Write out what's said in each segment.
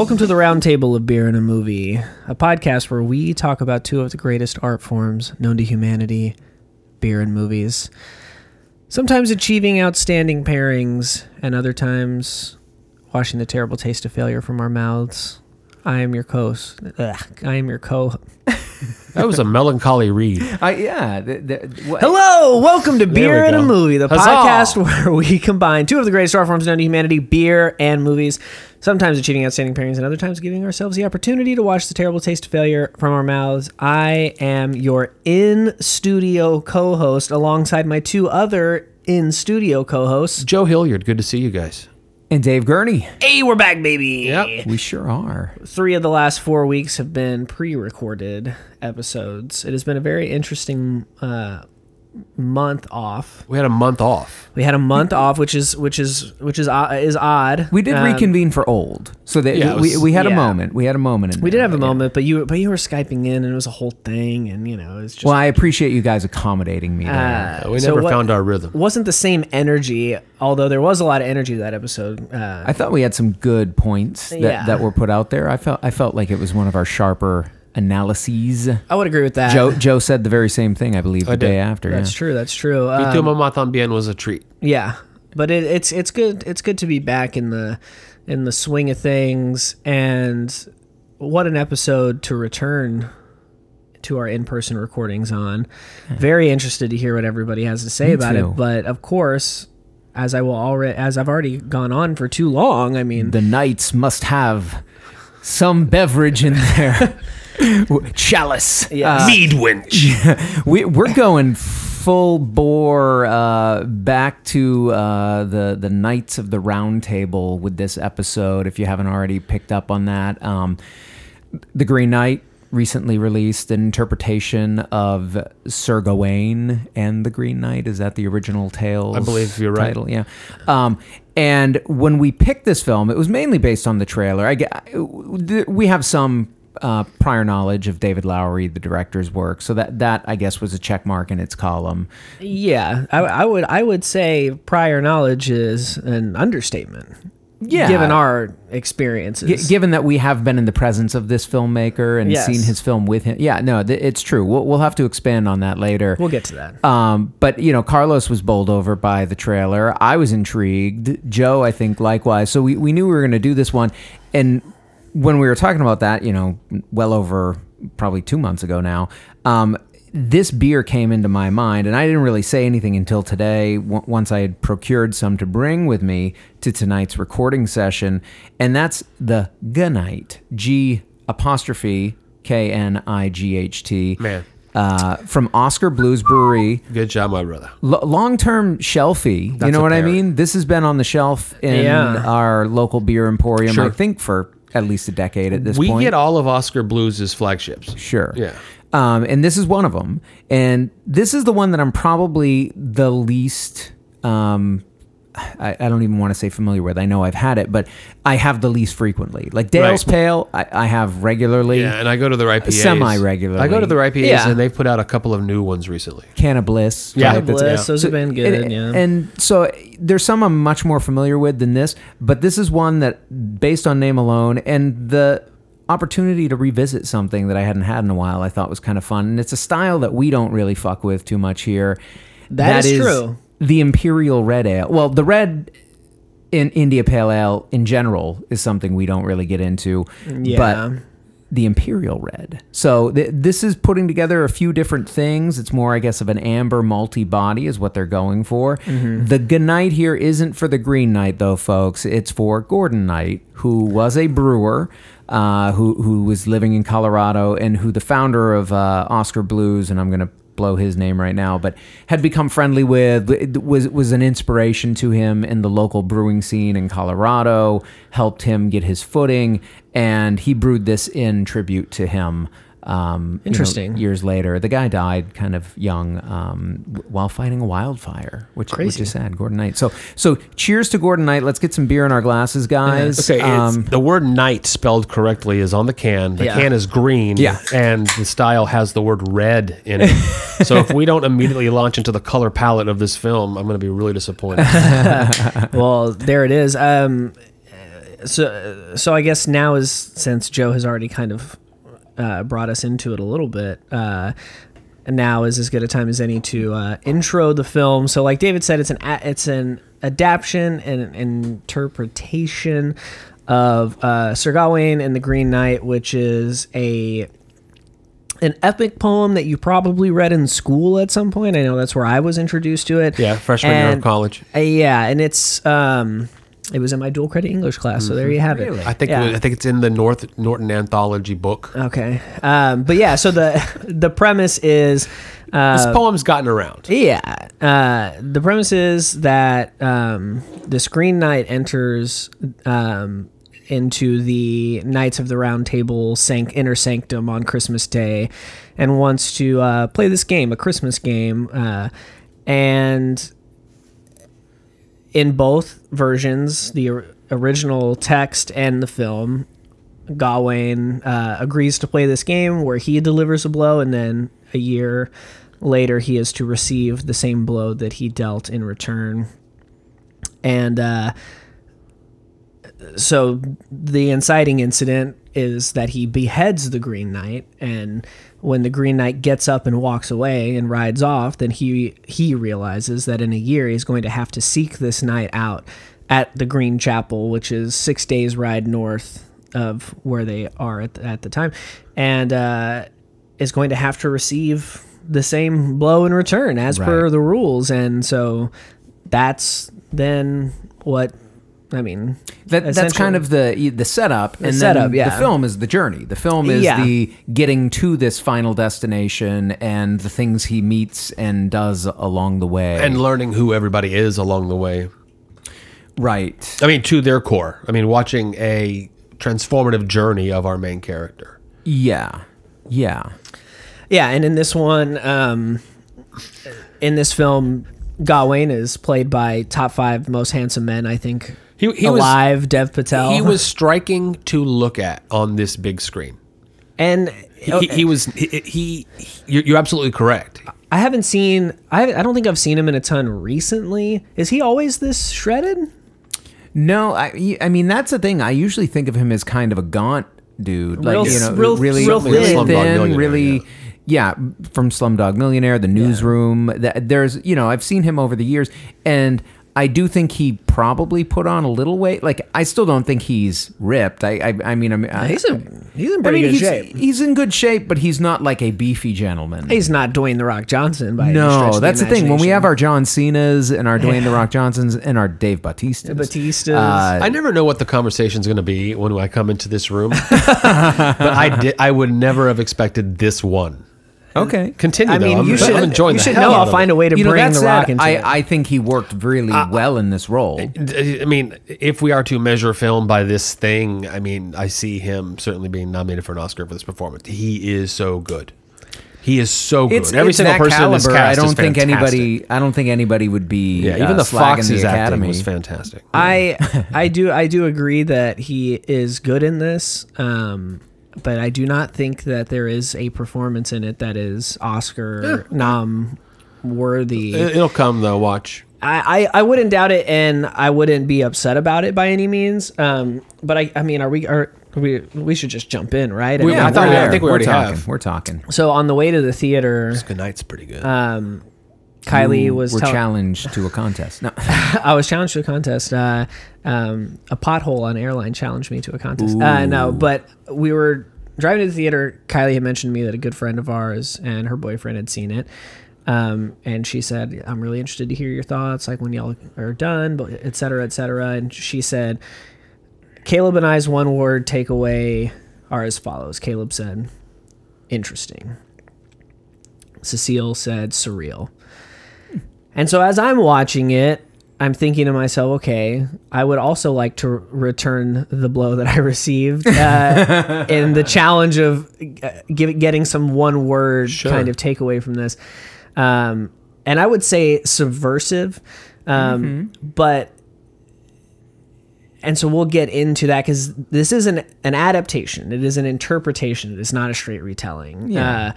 Welcome to the Roundtable of Beer and a Movie, a podcast where we talk about two of the greatest art forms known to humanity beer and movies. Sometimes achieving outstanding pairings, and other times washing the terrible taste of failure from our mouths. I am your. Ugh, I am your co. That was a melancholy read. I yeah. The, the, what, Hello, welcome to Beer we and a. Movie, the Huzzah! podcast where we combine two of the greatest art forms known to humanity: beer and movies. Sometimes achieving outstanding pairings, and other times giving ourselves the opportunity to watch the terrible taste of failure from our mouths. I am your in-studio co-host, alongside my two other in-studio co-hosts. Joe Hilliard, good to see you guys. And Dave Gurney. Hey, we're back, baby. Yep. We sure are. Three of the last four weeks have been pre-recorded episodes. It has been a very interesting uh, month off. We had a month off. We had a month off, which is which is which is uh, is odd. We did Um, reconvene for old, so that Yeah, it we, was- we had a moment. We had a moment. In We did there, have a yeah. moment, but you but you were skyping in, and it was a whole thing, and you know, it's just Well, I appreciate you guys accommodating me. There. uh, we so never what- found our rhythm. Wasn't the same energy, although there was a lot of energy that episode. Uh, I thought we had some good points that, Yeah. that were put out there. I felt I felt like it was one of our sharper analyses. I would agree with that. Joe Joe said the very same thing. I believe the did. day after. that's yeah. true. That's true. Me Um, too, Mama Tambien was a treat. Yeah, but it, it's it's good. It's good to be back in the in the swing of things, and what an episode to return to our in-person recordings on. Very interested to hear what everybody has to say Me about too. it, but of course, as I will already as I've already gone on for too long. I mean, The knights must have some beverage in there. Chalice. Yes. Uh, Mead winch. we, we're going full bore uh, back to uh, the the Knights of the Round Table with this episode. If you haven't already picked up on that, um, the Green Knight recently released an interpretation of Sir Gawain and the Green Knight. Is that the original tale? I believe you're right. Title, yeah. Um, and when we picked this film, it was mainly based on the trailer. I get, we have some uh, prior knowledge of David Lowery, the director's work, so that that I guess was a check mark in its column. yeah, I, I would I would say prior knowledge is an understatement. Yeah, given our experiences. G- given that we have been in the presence of this filmmaker and Yes. seen his film with him, yeah, no, th- it's true. We'll, we'll have to expand on that later. we'll get to that. Um, but you know, Carlos was bowled over by the trailer. I was intrigued. Joe, I think, likewise. So we, we knew we were going to do this one, and when we were talking about that, you know, well over probably two months ago now, um, this beer came into my mind, and I didn't really say anything until today. W- once I had procured some to bring with me to tonight's recording session, and that's the G'Knight, G apostrophe K N I G H T Man. uh, from Oskar Blues Brewery. Good job, my brother. L- long-term shelfie. you know what I mean? This has been on the shelf in Yeah. our local beer emporium, Sure. I think, for at least a decade at this we point. We get all of Oskar Blues' flagships. Sure. Yeah. Um, and this is one of them. And this is the one that I'm probably the least. Um, I, I don't even want to say familiar with. I know I've had it, but I have the least frequently. Like Dale's Right. Pale, I, I have regularly. Yeah, and I go to their IPAs. Uh, semi-regularly. I go to their IPAs, Yeah. and they've put out a couple of new ones recently. Can-O-Bliss. Yeah, right? that's- Bliss, those have been good. and, yeah. and so eh, there's some I'm much more familiar with than this, but this is one that, based on name alone, and the opportunity to revisit something that I hadn't had in a while, I thought was kind of fun. And it's a style that we don't really fuck with too much here. That is true. The Imperial Red Ale. Well, the red in India Pale Ale in general is something we don't really get into. Yeah. But the Imperial Red. So th- this is putting together a few different things. It's more, I guess, of an amber malty body is what they're going for. The G'Knight here isn't for the Green Knight, though, folks. It's for Gordon Knight, who was a brewer. Uh, who who was living in Colorado and who the founder of uh, Oskar Blues and I'm gonna blow his name right now, but had become friendly with was was an inspiration to him in the local brewing scene in Colorado, helped him get his footing, and he brewed this in tribute to him. Um, you know, Interesting. years later, the guy died kind of young um, while fighting a wildfire, which, which is sad. Gordon Knight. So so cheers to Gordon Knight. Let's get some beer in our glasses, guys. Okay, it's, Um, the word Knight spelled correctly is on the can. The Yeah. can is green, Yeah. and the style has the word "red" in it. so if we don't immediately launch into the color palette of this film, I'm going to be really disappointed. well, there it is. Um, so so I guess now is since Joe has already kind of uh, brought us into it a little bit. Uh, now is as good a time as any to uh, intro the film. So, like David said, it's an a- it's an adaptation and an interpretation of uh, Sir Gawain and the Green Knight, which is a an epic poem that you probably read in school at some point. I know that's where I was introduced to it. Yeah, freshman year of college. uh, yeah, and it's um, it was in my dual credit English class, so there you have Really? it. I think Yeah. I think it's in the North Norton anthology book. Okay, um, but yeah, so the the premise is, This uh, poem's gotten around. yeah, uh, the premise is that um, this Green Knight enters um, into the Knights of the Round Table sanct- inner sanctum on Christmas Day, and wants to uh, play this game, a Christmas game, uh, and in both versions, the original text and the film, Gawain uh, agrees to play this game where he delivers a blow, and then a year later, he is to receive the same blow that he dealt in return. And uh, so the inciting incident is that he beheads the Green Knight, and when the Green Knight gets up and walks away and rides off, then he he realizes that in a year he's going to have to seek this knight out at the Green Chapel, which is six days ride north of where they are at the, at the time, and uh, is going to have to receive the same blow in return as per the rules, and so that's then what I mean. That, that's kind of the the setup, and setup, then yeah. the film is the journey. The film is Yeah. the getting to this final destination and the things he meets and does along the way. And learning who everybody is along the way. right, I mean, to their core. I mean, watching a transformative journey of our main character. yeah, yeah, Yeah, and in this one, um, in this film, Gawain is played by top five most handsome men, I think. He- he was- alive, Dev Patel. He was striking to look at on this big screen. and He, he was. He, he, you're, you're absolutely correct. I haven't seen. I I don't think I've seen him in a ton recently. Is he always this shredded? No, I, I mean that's the thing. I usually think of him as kind of a gaunt dude, like Real- you know, real- really, real really thin. Slumdog thin, Millionaire, really. yeah. Yeah, from Slumdog Millionaire, The Newsroom. That there's, you know, I've seen him over the years, and I do think he probably put on a little weight. Like, I still don't think he's ripped. I, I, I mean, I mean, I, He's in he's in I mean, good he's, shape. he's in good shape, but he's not like a beefy gentleman. He's not Dwayne the Rock Johnson by any stretch no, of that's the, thing. When we have our John Cena's and our Dwayne the Rock Johnsons and our Dave Bautista's, Batistas. uh, I never know what the conversation's going to be when I come into this room, but I did. I would never have expected this one. Okay, Continue. I though. mean, I'm, you should I'm enjoying you should know I'll find a way to you know, bring the Rock into I, it. I think he worked really well in this role. I mean, if we are to measure film by this thing, I mean, I see him certainly being nominated for an Oscar for this performance. He is so good. He is so good. It's, Every it's single person in this caliber. cast I don't think anybody. I don't think anybody would be. Yeah, even uh, the slagging Fox's the Academy. was fantastic. I I do I do agree that he is good in this, um, but I do not think that there is a performance in it that is Oscar nom worthy. It- It'll come though. Watch. I, I, I wouldn't doubt it, and I wouldn't be upset about it by any means. Um, but I I mean, are we are we we should just jump in, right? I We- mean, I thought we're I think we we're already talking. have. We're talking. so. On the way to the theater, Good night's pretty good. um, Kylie You was were tell- challenged to a contest. No. I was challenged to a contest. Uh, um, a pothole on airline challenged me to a contest. Uh, no, but we were driving to the theater. Kylie had mentioned to me that a good friend of ours and her boyfriend had seen it. Um, and she said, I'm really interested to hear your thoughts, like when y'all are done, but et cetera, et cetera. And she said, Caleb and I's one word takeaway are as follows. Caleb said, interesting. Cecile said, surreal. And so as I'm watching it, I'm thinking to myself, okay, I would also like to return the blow that I received uh, in the challenge of uh, give, getting some one word Sure. kind of takeaway from this. Um, and I would say subversive, um, but and so we'll get into that because this is an, an adaptation. It is an interpretation. It is not a straight retelling. Yeah. Uh,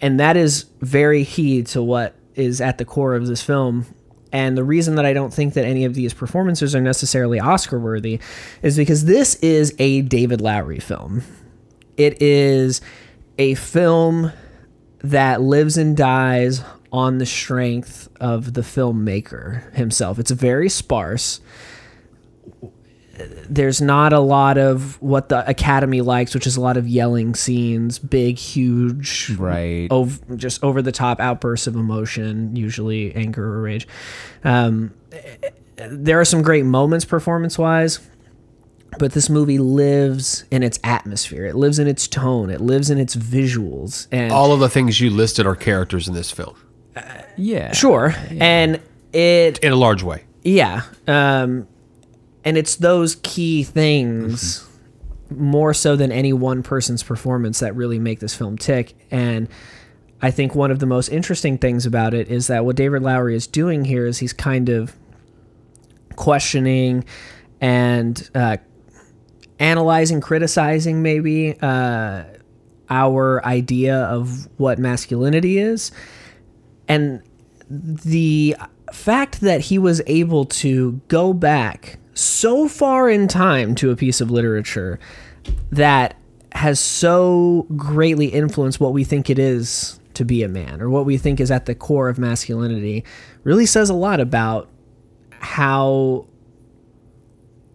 and that is very key to what is at the core of this film And the reason that I don't think that any of these performances are necessarily Oscar worthy is because this is a David Lowery film. It is a film that lives and dies on the strength of the filmmaker himself. It's very sparse. There's not a lot of what the Academy likes, which is a lot of yelling scenes, big, huge, Right. ov- just over the top outbursts of emotion, usually anger or rage. Um, there are some great moments performance wise, but this movie lives in its atmosphere. It lives in its tone. It lives in its visuals. And All of the things you listed are characters in this film Yeah. Sure. And it, in a large way. yeah. Um, and it's those key things more so than any one person's performance that really make this film tick. And I think one of the most interesting things about it is that what David Lowery is doing here is he's kind of questioning and uh, analyzing, criticizing maybe uh, our idea of what masculinity is. And the fact that he was able to go back so far in time to a piece of literature that has so greatly influenced what we think it is to be a man or what we think is at the core of masculinity really says a lot about how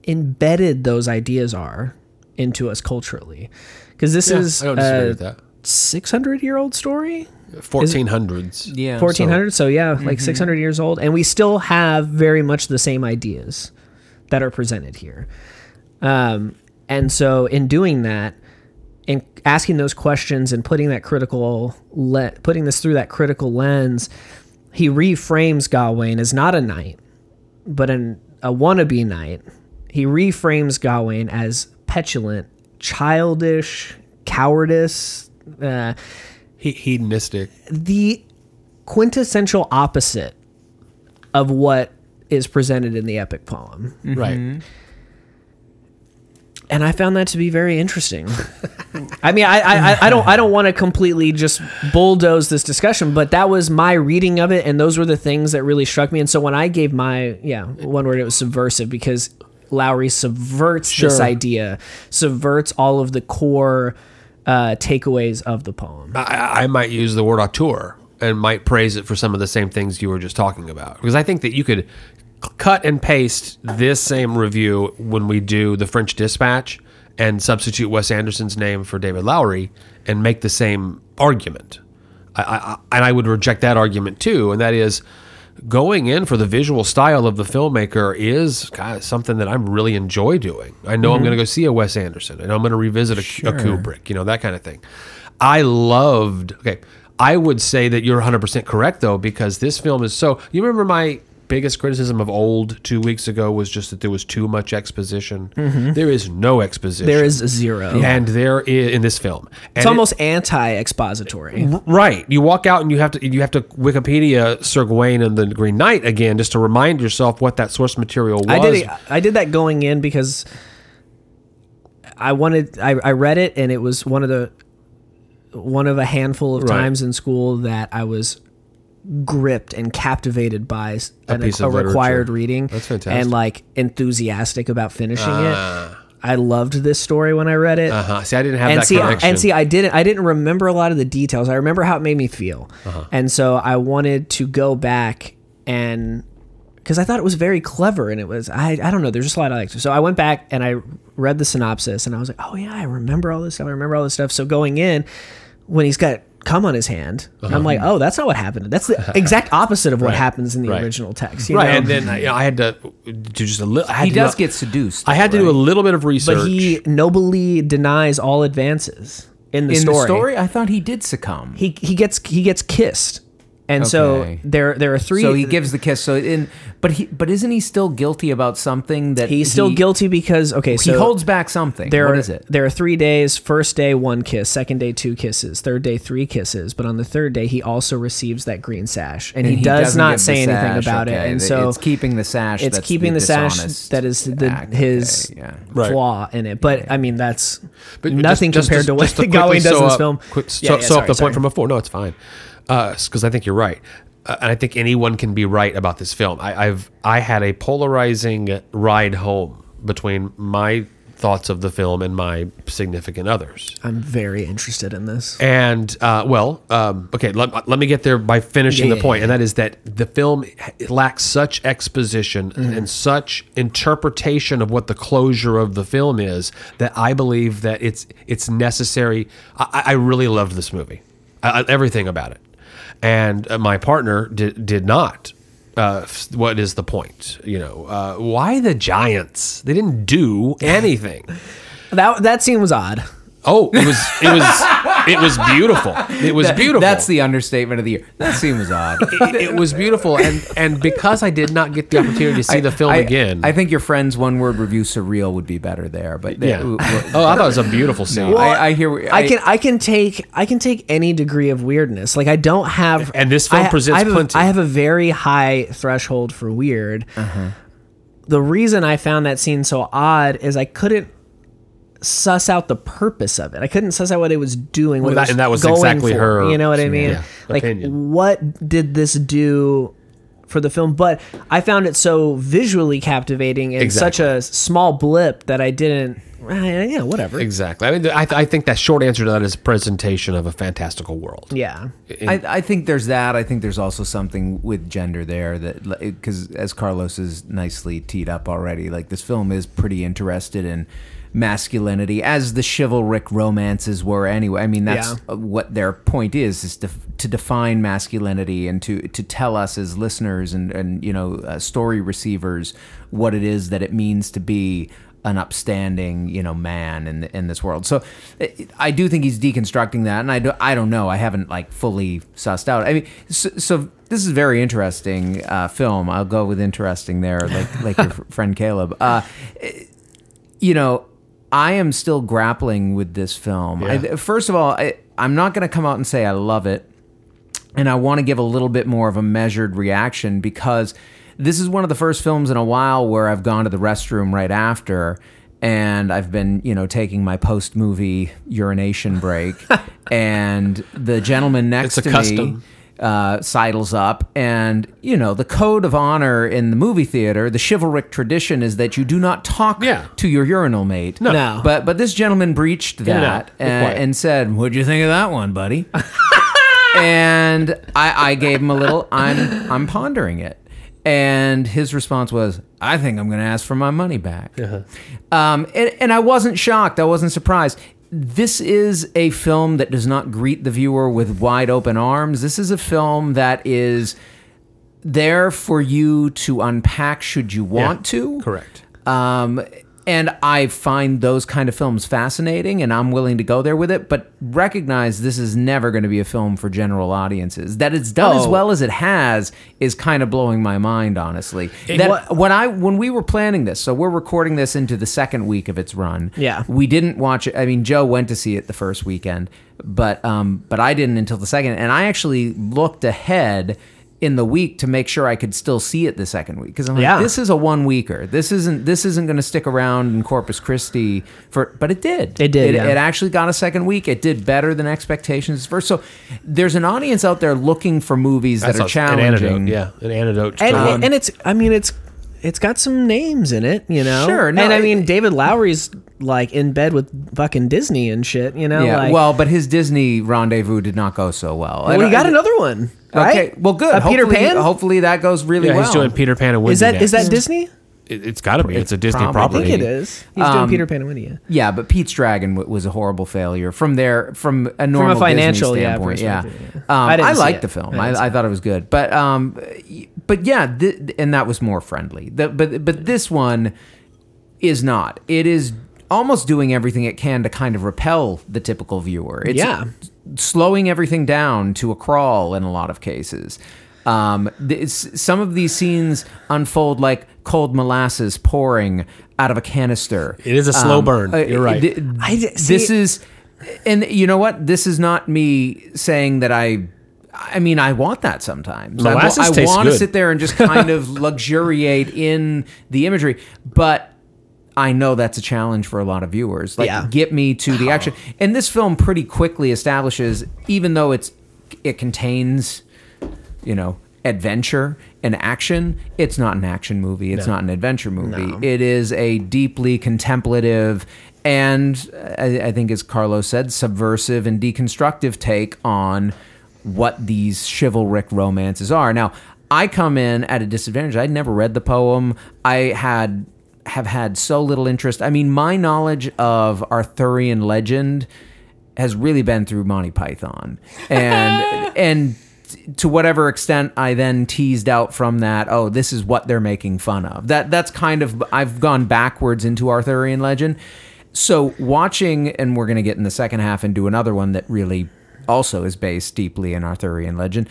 embedded those ideas are into us culturally. Because this Yeah, is I don't disagree a 600 year old story 1400s. Yeah. 1400 so, yeah Mm-hmm. like 600 years old and we still have very much the same ideas that are presented here um, and so in doing that in asking those questions and putting that critical le- putting this through that critical lens he reframes gawain as not a knight but an, a wannabe knight he reframes gawain as petulant childish cowardice uh, He, hedonistic. the quintessential opposite of what is presented in the epic poem. Mm-hmm. Right. And I found that to be very interesting. I mean, I, I, I- don't I don't want to completely just bulldoze this discussion, but that was my reading of it, and those were the things that really struck me. And so when I gave my yeah one word, it was subversive because Lowery subverts this Sure. idea, subverts all of the core uh, takeaways of the poem. I, I might use the word auteur and might praise it for some of the same things you were just talking about. Because I think that you could cut and paste this same review when we do the French Dispatch and substitute Wes Anderson's name for David Lowery and make the same argument. I, I, and I would reject that argument too, and that is going in for the visual style of the filmmaker is of something that I really enjoy doing. I know I'm mm-hmm. going to go see a Wes Anderson. I know I'm going to revisit a, a Kubrick, you know, that kind of thing. I loved, okay, I would say that you're 100% correct though, because this film is so, you remember my biggest criticism of old two weeks ago was just that there was too much exposition. Mm-hmm. There is no exposition. There is zero. And there is in this film. It's it- almost anti-expository. Right. You walk out and you have to you have to Wikipedia Sir Gawain and the Green Knight again just to remind yourself what that source material was. I did. I did that going in because I wanted. I, I read it and it was one of the one of a handful of Right. times in school that I was gripped and captivated by A an- piece a of required reading. That's fantastic. Ah. And like enthusiastic about finishing it. I loved this story when I read it. Uh-huh. See, I didn't have and that see, connection. and see, I didn't, I didn't remember a lot of the details. I remember how it made me feel, Uh-huh. and so I wanted to go back and because I thought it was very clever, and it was, I, I don't know, there's just a lot I liked. So I went back and I read the synopsis, and I was like, oh yeah, I remember all this stuff. I remember all this stuff. So going in, when he's got cum on his hand, I'm like, oh, that's not what happened. That's the exact opposite of what happens in the Uh-huh. Right. original text. You right, know? and then you know, I had to do just a little. He does do a- get seduced. I had to though, do a little bit of research. but he nobly denies all advances in the in story. the story. I thought he did succumb. he he gets he gets kissed, and so there there are three. so he gives the kiss. So in, but he, but isn't he still guilty about something that he's still he- guilty because okay, He holds back something. There what are is it? there are three days. First day one kiss, second day two kisses, third day three kisses. But on the third day, he also receives that green sash, and, he, does doesn't say the anything sash, about it. And so it's keeping the sash. it's that's keeping the, sash that is the act, his okay, yeah. Right. flaw in it. But I mean that's But nothing just- compared just- to what just Gawain does in this up- film. Quick, Yeah, sew, yeah, sorry, up the sorry. point from before. No, it's fine. Because I think you're right. uh, and I think anyone can be right about this film. I, I've I had a polarizing ride home between my thoughts of the film and my significant others. I'm very interested in this. And uh, well, um, okay, let, let me get there by finishing Yeah, the point, yeah. and that is that the film lacks such exposition Mm-hmm. and such interpretation of what the closure of the film is that I believe that it's it's necessary. I, I really loved this movie, I, I- everything about it, and my partner did did not. Uh, what is the point? You know, uh, why the Giants? They didn't do anything. That that scene was odd. Oh, it was it was it was beautiful. It was That- beautiful. That's the understatement of the year. That scene was odd. it, it was beautiful, and and because I did not get the opportunity to see the film I, again, I think your friend's one word review surreal would be better there. But yeah. oh, I thought it was a beautiful scene. no, I, I hear. I can I can take I can take any degree of weirdness. Like I don't have And this film I, presents I have a- plenty. I have a very high threshold for weird. Uh-huh. The reason I found that scene so odd is I couldn't suss out the purpose of it. I couldn't suss out what it was doing. What Well, it that- and that was going exactly for, her- You know what I mean? yeah, like opinion. what did this do? For the film, but I found it so visually captivating and such a small blip that I didn't. eh, Yeah, whatever. exactly. I mean, I, I think that short answer to that is presentation of a fantastical world. Yeah, I, I think there's that. I think there's also something with gender there that, because as Carlos is nicely teed up already, like this film is pretty interested in masculinity, as the chivalric romances were anyway. I mean, that's Yeah. uh, what their point is: is to, to define masculinity and to to tell us as listeners and and you know uh, story receivers what it is that it means to be an upstanding, you know, man in in this world. So I- I do think he's deconstructing that, and I do, I don't know. I haven't like fully sussed out. I mean, so, so this is a very interesting uh, film. I'll go with interesting there, like like your friend Caleb. Uh, you know, I am still grappling with this film. I, first of all, I, I'm not going to come out and say I love it and I want to give a little bit more of a measured reaction because this is one of the first films in a while where I've gone to the restroom right after and I've been, you know, taking my post movie urination break and the gentleman next It's a to me custom. Uh, sidles up, and you know the code of honor in the movie theater, the chivalric tradition is that you do not talk Yeah. to your urinal mate. No. No. but but this gentleman breached that Be and, quiet. and said, "What'd you think of that one, buddy?" and I, I gave him a little. I'm I'm pondering it, and his response was, "I think I'm going to ask for my money back." Um, and, and I wasn't shocked. I wasn't surprised. This is a film that does not greet the viewer with wide open arms. This is a film that is there for you to unpack should you want to. correct. Um, and I find those kind of films fascinating, and I'm willing to go there with it. But recognize this is never going to be a film for general audiences. That it's done as Oh. well as it has is kind of blowing my mind, honestly. that what- when I when we were planning this, so we're recording this into the second week of its run. Yeah. we didn't watch it. I mean, Joe went to see it the first weekend, but um, but I didn't until the second. And I actually looked ahead in the week to make sure I could still see it the second week because I'm like, Yeah. this is a one weeker. This isn't this isn't going to stick around in Corpus Christi for, but it did. It did, It, yeah. it actually got a second week. It did better than expectations first. So there's an audience out there looking for movies that are An challenging. antidote. Yeah, an antidote. and, to- and, um, and it's I mean it's it's got some names in it, you know. Sure, no, and I it- mean David Lowery's like in bed with fucking Disney and shit, you know. Yeah, like, well, but his Disney rendezvous did not go so well. well, we got another one, right? Okay, well, good. A Peter Pan. Hopefully that goes really yeah, well. he's doing Peter Pan and Wendy is that is that next. Disney? It, it's got to be. It's a Disney probably- I think it is. He's doing Peter Pan and Winnie. Yeah. Yeah, but Pete's Dragon w- was a horrible failure from there from a normal financial, Disney yeah, standpoint. Yeah, Um. I didn't I liked it. the film. I I, I thought it was good, but um, y- but yeah, th- and that was more friendly. The, but but this one is not. It is almost doing everything it can to kind of repel the typical viewer. It's Yeah. slowing everything down to a crawl in a lot of cases. Um, th- some of these scenes unfold like cold molasses pouring out of a canister. It is a slow Um, burn. uh, You're right. th- I d- this is, and you know what? This is not me saying that I. I mean, I want that sometimes. I wa- Molasses I, tastes want to good. sit there and just kind of luxuriate in the imagery, but I know that's a challenge for a lot of viewers. Like, Yeah. get me to the action. And this film pretty quickly establishes, even though it's it contains, you know, adventure and action, it's not an action movie. It's not an adventure movie. It is a deeply contemplative and uh, I, I think, as Carlos said, subversive and deconstructive take on what these chivalric romances are. Now, I come in at a disadvantage. I'd never read the poem. I had have had so little interest. I mean, my knowledge of Arthurian legend has really been through Monty Python, and and to whatever extent I then teased out from that, oh, this is what they're making fun of. That that's kind of I've gone backwards into Arthurian legend. So watching, and we're going to get in the second half and do another one that really also is based deeply in Arthurian legend.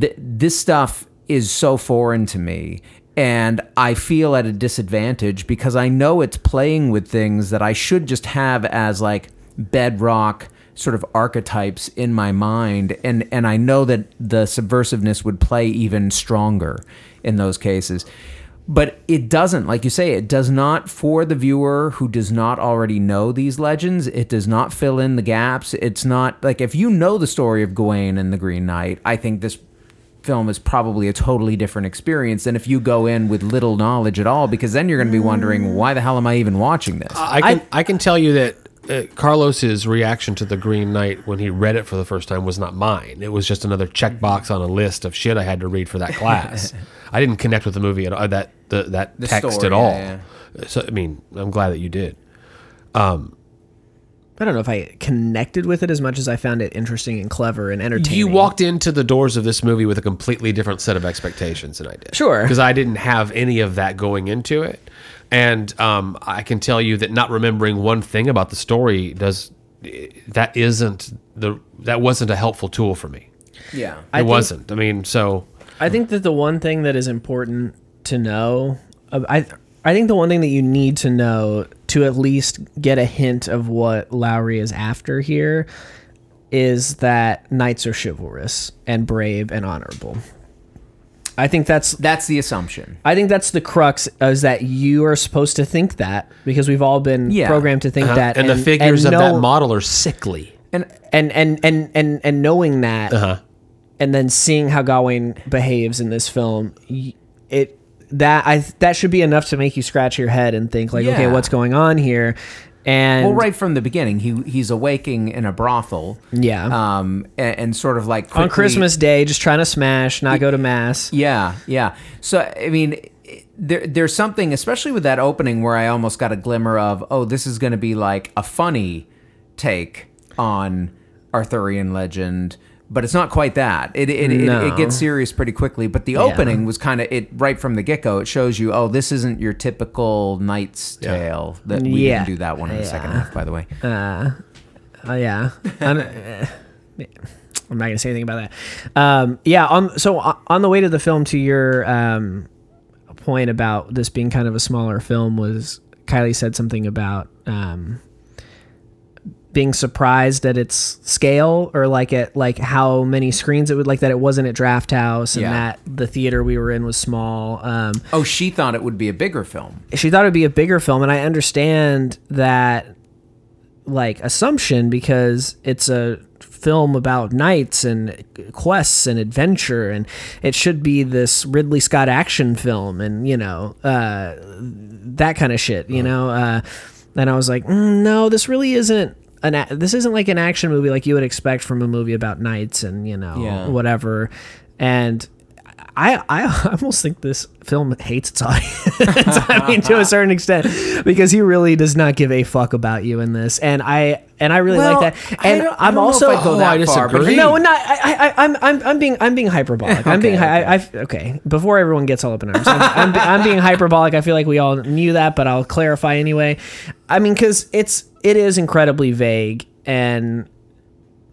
Th- this stuff is so foreign to me. And I feel at a disadvantage because I know it's playing with things that I should just have as like bedrock sort of archetypes in my mind. And, and I know that the subversiveness would play even stronger in those cases but it doesn't like you say it does not for the viewer who does not already know these legends. It does not fill in the gaps. It's not like if you know the story of gawain and the green knight i think this film is probably a totally different experience than if you go in with little knowledge at all because then you're going to be wondering why the hell am i even watching this? I can I, can tell you that uh, Carlos's reaction to the Green Knight when he read it for the first time was not mine. It was just another checkbox on a list of shit I had to read for that class. I didn't connect with the movie at all, that the, that The text story, at all. yeah, So I mean, I'm glad that you did. I don't know if I connected with it as much as I found it interesting and clever and entertaining. You walked into the doors of this movie with a completely different set of expectations than I did. Sure. Because I didn't have any of that going into it. And um, I can tell you that not remembering one thing about the story does that isn't the that wasn't a helpful tool for me. yeah It I think- wasn't. I mean, so I think that the one thing that is important to know, uh, I I think the one thing that you need to know to at least get a hint of what Lowery is after here is that knights are chivalrous and brave and honorable. I think that's that's the assumption I think that's the crux is that you are supposed to think that because we've all been Yeah. programmed to think that Uh-huh. and, the figures and of know- that model are sickly. and and and and and and knowing that Uh-huh. and then seeing how Gawain behaves in this film y- it that I that should be enough to make you scratch your head and think like okay Yeah. what's going on here and well right from the beginning he he's awaking in a brothel Yeah. um and, and sort of like on Christmas Day just trying to smash not go to mass Yeah, yeah. So I mean, there there's something, especially with that opening, where I almost got a glimmer of, oh, this is going to be like a funny take on Arthurian legend. But it's not quite that. It it, it, No. it gets serious pretty quickly. But the opening was kind of it right from the get go. It shows you, oh, this isn't your typical knight's tale. That we Yeah. didn't do that one in the second half, by the way. Uh, oh yeah. I'm, uh, I'm not gonna say anything about that. Um, yeah. On so on on the way to the film, to your um, point about this being kind of a smaller film, was Kylie said something about um, being surprised at its scale or like at like how many screens it would like that it wasn't at Draft House and Yeah. that the theater we were in was small. Um, Oh, she thought it would be a bigger film. she thought it'd be a bigger film and i understand that like assumption because it's a film about knights and quests and adventure and it should be this ridley scott action film and you know uh, that kind of shit you know uh, and i was like mm, no this really isn't an a- this isn't like an action movie like you would expect from a movie about knights and you know Yeah. whatever and I, I almost think this film hates its audience. I mean, to a certain extent, because he really does not give a fuck about you in this, and I and I really Well, like that. I And I I'm don't know if also I'd go Oh, that I far, but no, not I, I, I'm, I'm, I'm being, I'm being hyperbolic. I'm being, Okay, I, I, okay. Before everyone gets all up in arms, I'm, I'm, I'm being hyperbolic. I feel like we all knew that, but I'll clarify anyway. I mean, because it's, it is incredibly vague and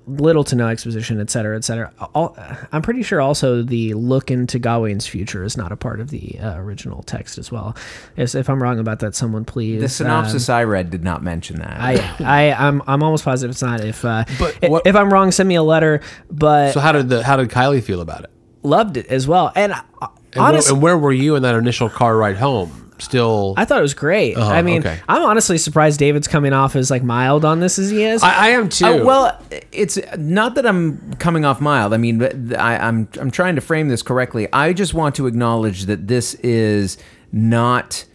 little to no exposition, et cetera, et cetera. All, I'm pretty sure also the look into Gawain's future is not a part of the uh, original text as well. If, if I'm wrong about that, someone please. The um, synopsis I read did not mention that. I, I, I'm, I'm almost positive it's not. If, uh, But i- what- if I'm wrong, send me a letter. But So how did the how did Kylie feel about it? loved it as well. And uh, And, where, honestly, and where were you in that initial car ride home? Still. I thought it was great. Uh-huh, I mean, okay. I'm honestly surprised David's coming off as like mild on this as he is. I, I am too. Uh, well, it's not that I'm coming off mild. I mean, I, I'm I'm trying to frame this correctly. I just want to acknowledge that this is not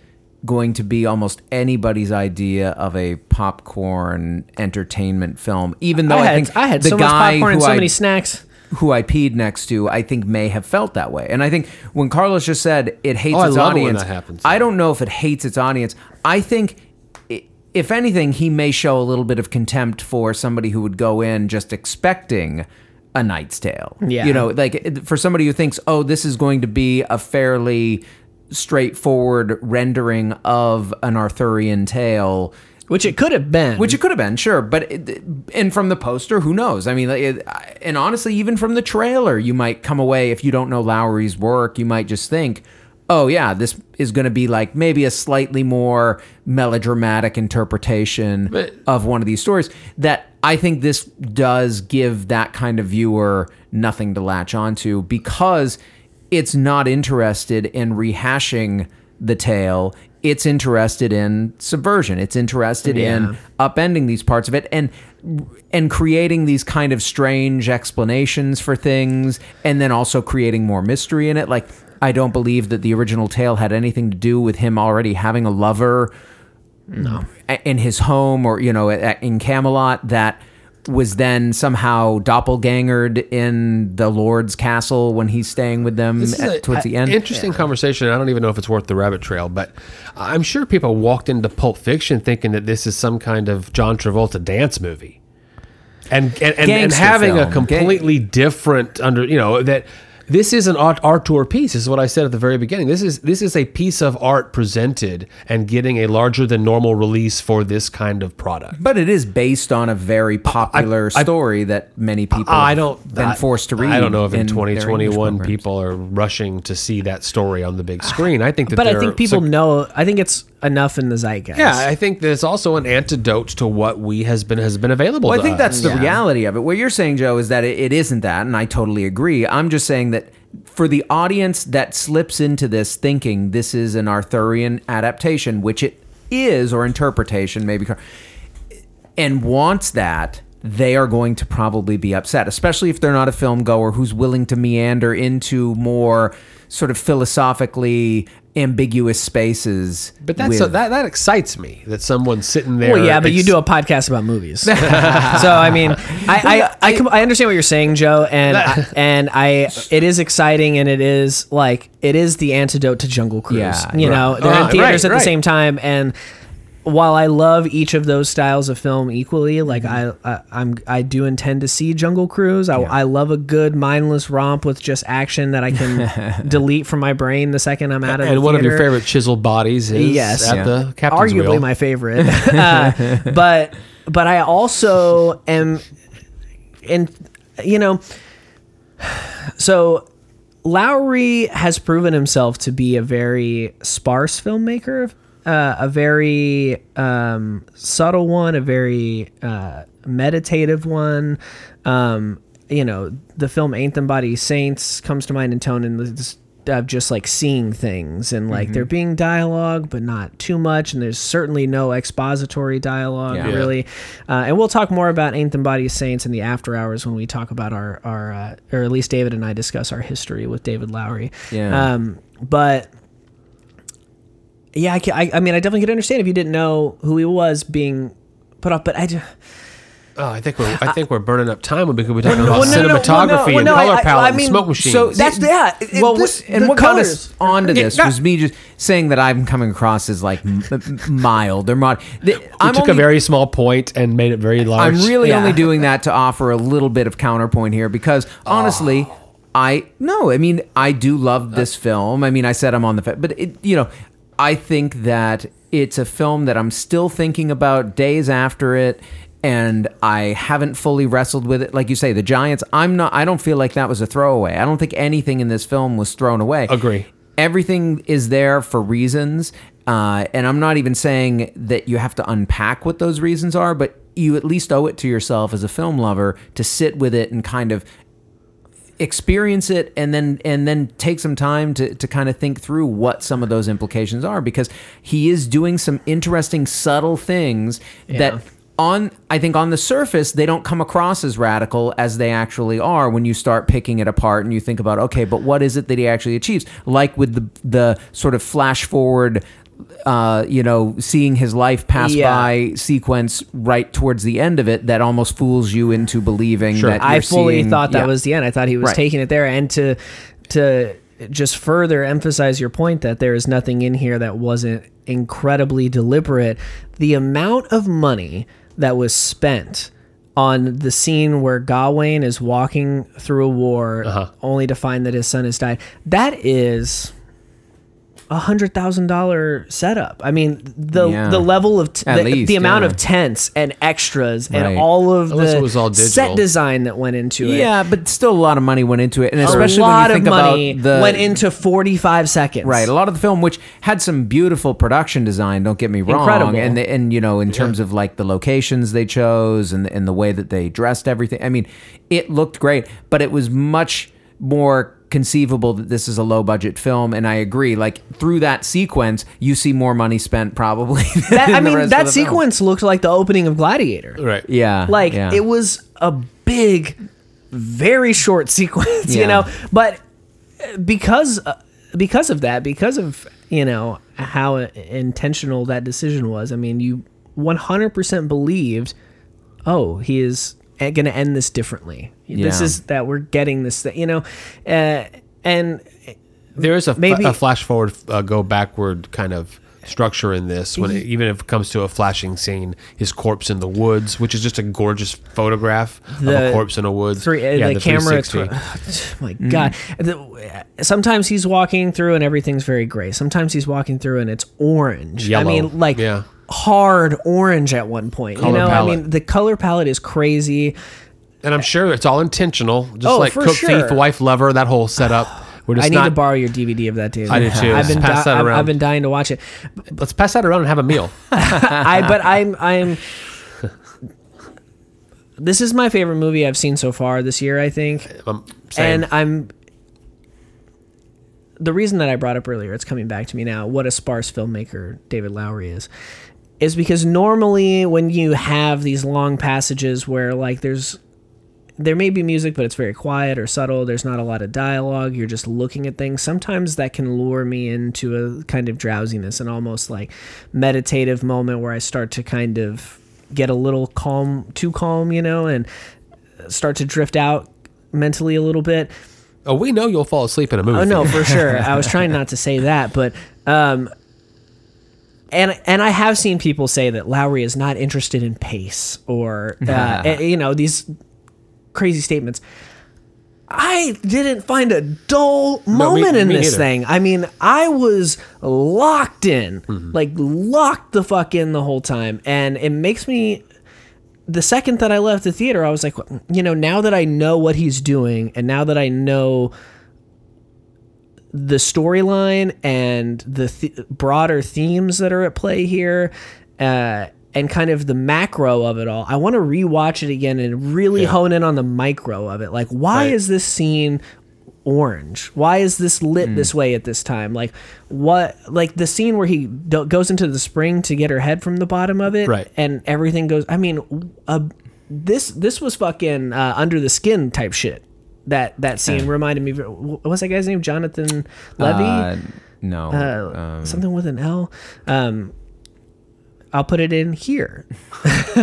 going to be almost anybody's idea of a popcorn entertainment film. Even though I I, had, think I had the so much popcorn and so I- many snacks. Who I peed next to, I think may have felt that way. And I think when Carlos just said it hates Oh, I its love it when audience, that happens. I don't know if it hates its audience. I think, i- if anything, he may show a little bit of contempt for somebody who would go in just expecting a Knight's Tale. Yeah. you know, like it- for somebody who thinks, oh, this is going to be a fairly straightforward rendering of an Arthurian tale Which it could have been. which it could have been, sure, but it, and from the poster, who knows? I mean, it, and honestly, even from the trailer, you might come away if you don't know Lowery's work, you might just think, "Oh yeah, this is going to be like maybe a slightly more melodramatic interpretation But- of one of these stories." That I think this does give that kind of viewer nothing to latch onto because it's not interested in rehashing the tale. It's interested in subversion. It's interested Yeah. in upending these parts of it and and creating these kind of strange explanations for things and then also creating more mystery in it. Like I don't believe that the original tale had anything to do with him already having a lover a- in his home or you know in Camelot that was then somehow doppelgangered in the Lord's castle when he's staying with them at, a- towards the end. Interesting conversation. I don't even know if it's worth the rabbit trail, but I'm sure people walked into Pulp Fiction thinking that this is some kind of John Travolta dance movie. And and, and, and having a film. completely different under you know that this is an art art tour piece. This is what I said at the very beginning. This is this is a piece of art presented and getting a larger than normal release for this kind of product. But it is based on a very popular I- story that many people I have don't been I- forced to read. I don't know if in, their English 2021 people are rushing to see that story on the big screen. I think that but I think people some- know. I think it's enough in the zeitgeist. Yeah, I think there's also an antidote to what we has been has been available. Well, I think us. that's the Yeah. reality of it. What you're saying, Joe, is that it, it isn't that, and I totally agree. I'm just saying that for the audience that slips into this thinking this is an Arthurian adaptation, which it is, or interpretation, maybe, and wants that, they are going to probably be upset, especially if they're not a film goer who's willing to meander into more sort of philosophically ambiguous spaces. But that's with- so, that that excites me that someone's sitting there. Well, yeah, but you do a podcast about movies, so I mean, I I, I, com- I understand what you're saying, Joe, and I, and I it is exciting, and it is like it is the antidote to Jungle Cruise. Yeah, you right. know, they're Uh, in theaters right, at the same time, and while I love each of those styles of film equally, like I, I I'm I do intend to see Jungle Cruise. I, I love a good mindless romp with just action that I can delete from my brain the second I'm out of the And one of your favorite chiseled bodies is Yes. at Yeah. the captain's arguably wheel. my favorite. uh, but but I also am, and you know, so Lowery has proven himself to be a very sparse filmmaker, uh, a very um, subtle one, a very uh, meditative one. Um, you know, the film "Ain't Them Body Saints" comes to mind in tone and this of just like seeing things and like there being dialogue, but not too much. And there's certainly no expository dialogue Yeah. really. Uh, and we'll talk more about Ain't Them Body Saints in the after hours when we talk about our our uh, or at least David and I discuss our history with David Lowery. Yeah. Um, but yeah, I, ca- I, I mean, I definitely could understand if you didn't know who he was being put up, but I just. Oh, I think we're I think we're burning up time because we're talking about well, no, no, no, cinematography well, no, well, and no, color I- I- palette I and smoke machines. So That's- yeah, it- well, this- and the what got us onto this no. was me just saying that I'm coming across as like m- m- mild or mod. The- we I'm took only, a very small point and made it very large. I'm really Yeah. only doing that to offer a little bit of counterpoint here because honestly, I no, I mean I do love this film. I mean I said I'm on the but it, you know, I think that it's a film that I'm still thinking about days after it and I haven't fully wrestled with it. Like you say, the Giants, I'm not I don't feel like that was a throwaway. I don't think anything in this film was thrown away. Agree. Everything is there for reasons. Uh, and I'm not even saying that you have to unpack what those reasons are, but you at least owe it to yourself as a film lover to sit with it and kind of experience it and then and then take some time to to kind of think through what some of those implications are because he is doing some interesting subtle things Yeah. that on I think on the surface they don't come across as radical as they actually are when you start picking it apart and you think about okay but what is it that he actually achieves like with the the sort of flash forward uh, you know, seeing his life pass Yeah. by sequence right towards the end of it that almost fools you into believing Sure. that I you're fully seeing- thought that yeah. was the end. I thought he was Right. taking it there, and to to just further emphasize your point that there is nothing in here that wasn't incredibly deliberate. The amount of money that was spent on the scene where Gawain is walking through a war Uh-huh. only to find that his son has died. That is a hundred thousand dollar setup. I mean, the Yeah. the level of t- the, least, the amount yeah. of tents and extras Right. and all of Unless the it was all set design that went into it. Yeah, but still a lot of money went into it, and especially a lot when you think of money about the went into forty five seconds. Right, a lot of the film, which had some beautiful production design. Don't get me wrong, Incredible. and the, and you know, in terms of like the locations they chose and and the way that they dressed everything. I mean, it looked great, but it was much more conceivable that this is a low budget film. And I agree. Like through that sequence, you see more money spent probably. That, I mean, that the film. sequence looked like the opening of Gladiator. Right. Yeah, Like yeah. it was a big, very short sequence, you know. But uh, because uh, because of that, because of you know how intentional that decision was, I mean, you one hundred percent believed, oh, he is going to end this differently. This is that we're getting this, thing, you know, uh, and There is a, f- Maybe- a flash forward, uh, go backward kind of structure in this. When it, even if it comes to a flashing scene, his corpse in the woods, which is just a gorgeous photograph of a corpse in a woods. three, uh, yeah, the, camera. 360. my God, The- sometimes he's walking through and everything's very gray. Sometimes he's walking through and it's orange. Yellow. I mean, like Yeah. Hard orange at one point. Color you know, palette. I mean, the color palette is crazy. and I'm sure it's all intentional, just Oh, like cook, sure. thief, wife, lover, that whole setup. We're just I need not. to borrow your DVD of that, David. I do too. I've been, di- I've. I've been dying to watch it. let's pass that around and have a meal. I but I'm I'm. This is my favorite movie I've seen so far this year. I think. Um, and I'm the reason that I brought up earlier, it's coming back to me now, what a sparse filmmaker David Lowery is. Is because normally when you have these long passages where like there's there may be music but it's very quiet or subtle, there's not a lot of dialogue, you're just looking at things. Sometimes that can lure me into a kind of drowsiness and almost like meditative moment where I start to kind of get a little calm, too calm, you know, and start to drift out mentally a little bit. oh, we know you'll fall asleep in a movie. Oh no, for sure. I was trying not to say that, but um and and I have seen people say that Lowery is not interested in pace or uh, eh, you know these crazy statements. I didn't find a dull me- moment in me this neither. thing. I mean, I was locked in, Mm-hmm. like locked the fuck in the whole time, and it makes me. The second that I left the theater, I was like, you know, now that I know what he's doing, and now that I know the storyline and the th- broader themes that are at play here, uh, and kind of the macro of it all. I want to rewatch it again and really Yeah. hone in on the micro of it. Like, why Right. is this scene orange? Why is this lit this way at this time? Like, what? Like the scene where he do- goes into the spring to get her head from the bottom of it, Right. And everything goes. I mean, uh, this this was fucking uh, under the skin type shit. That that scene reminded me. of- What's that guy's name? Jonathan Levy. Uh, no, Uh, um, something with an L. Um, I'll put it in here.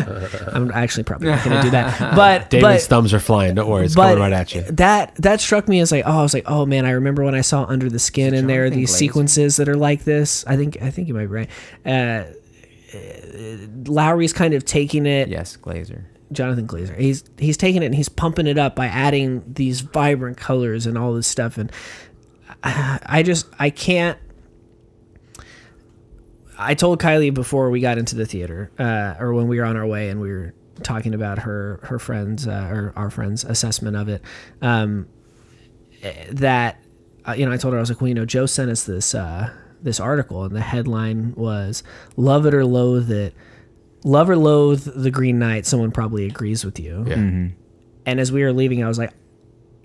I'm actually probably not going to do that, but David's but, thumbs are flying. Don't worry, it's coming right at you. That that struck me as like, oh, I was like, oh man, I remember when I saw Under the Skin, and there are these sequences that are like this. I think I think you might be right. Uh, Lowery's kind of taking it. yes, Glazer. Jonathan Glazer. He's he's taking it and he's pumping it up by adding these vibrant colors and all this stuff. And I, I just I can't. I told Kylie before we got into the theater, uh, or when we were on our way and we were talking about her her friends uh, or our friends' assessment of it, um, that uh, you know I told her I was like, well, you know, Joe sent us this uh, this article and the headline was "Love it or loathe it." Love or loathe the Green Knight. Someone probably agrees with you. Yeah. Mm-hmm. And as we were leaving, I was like,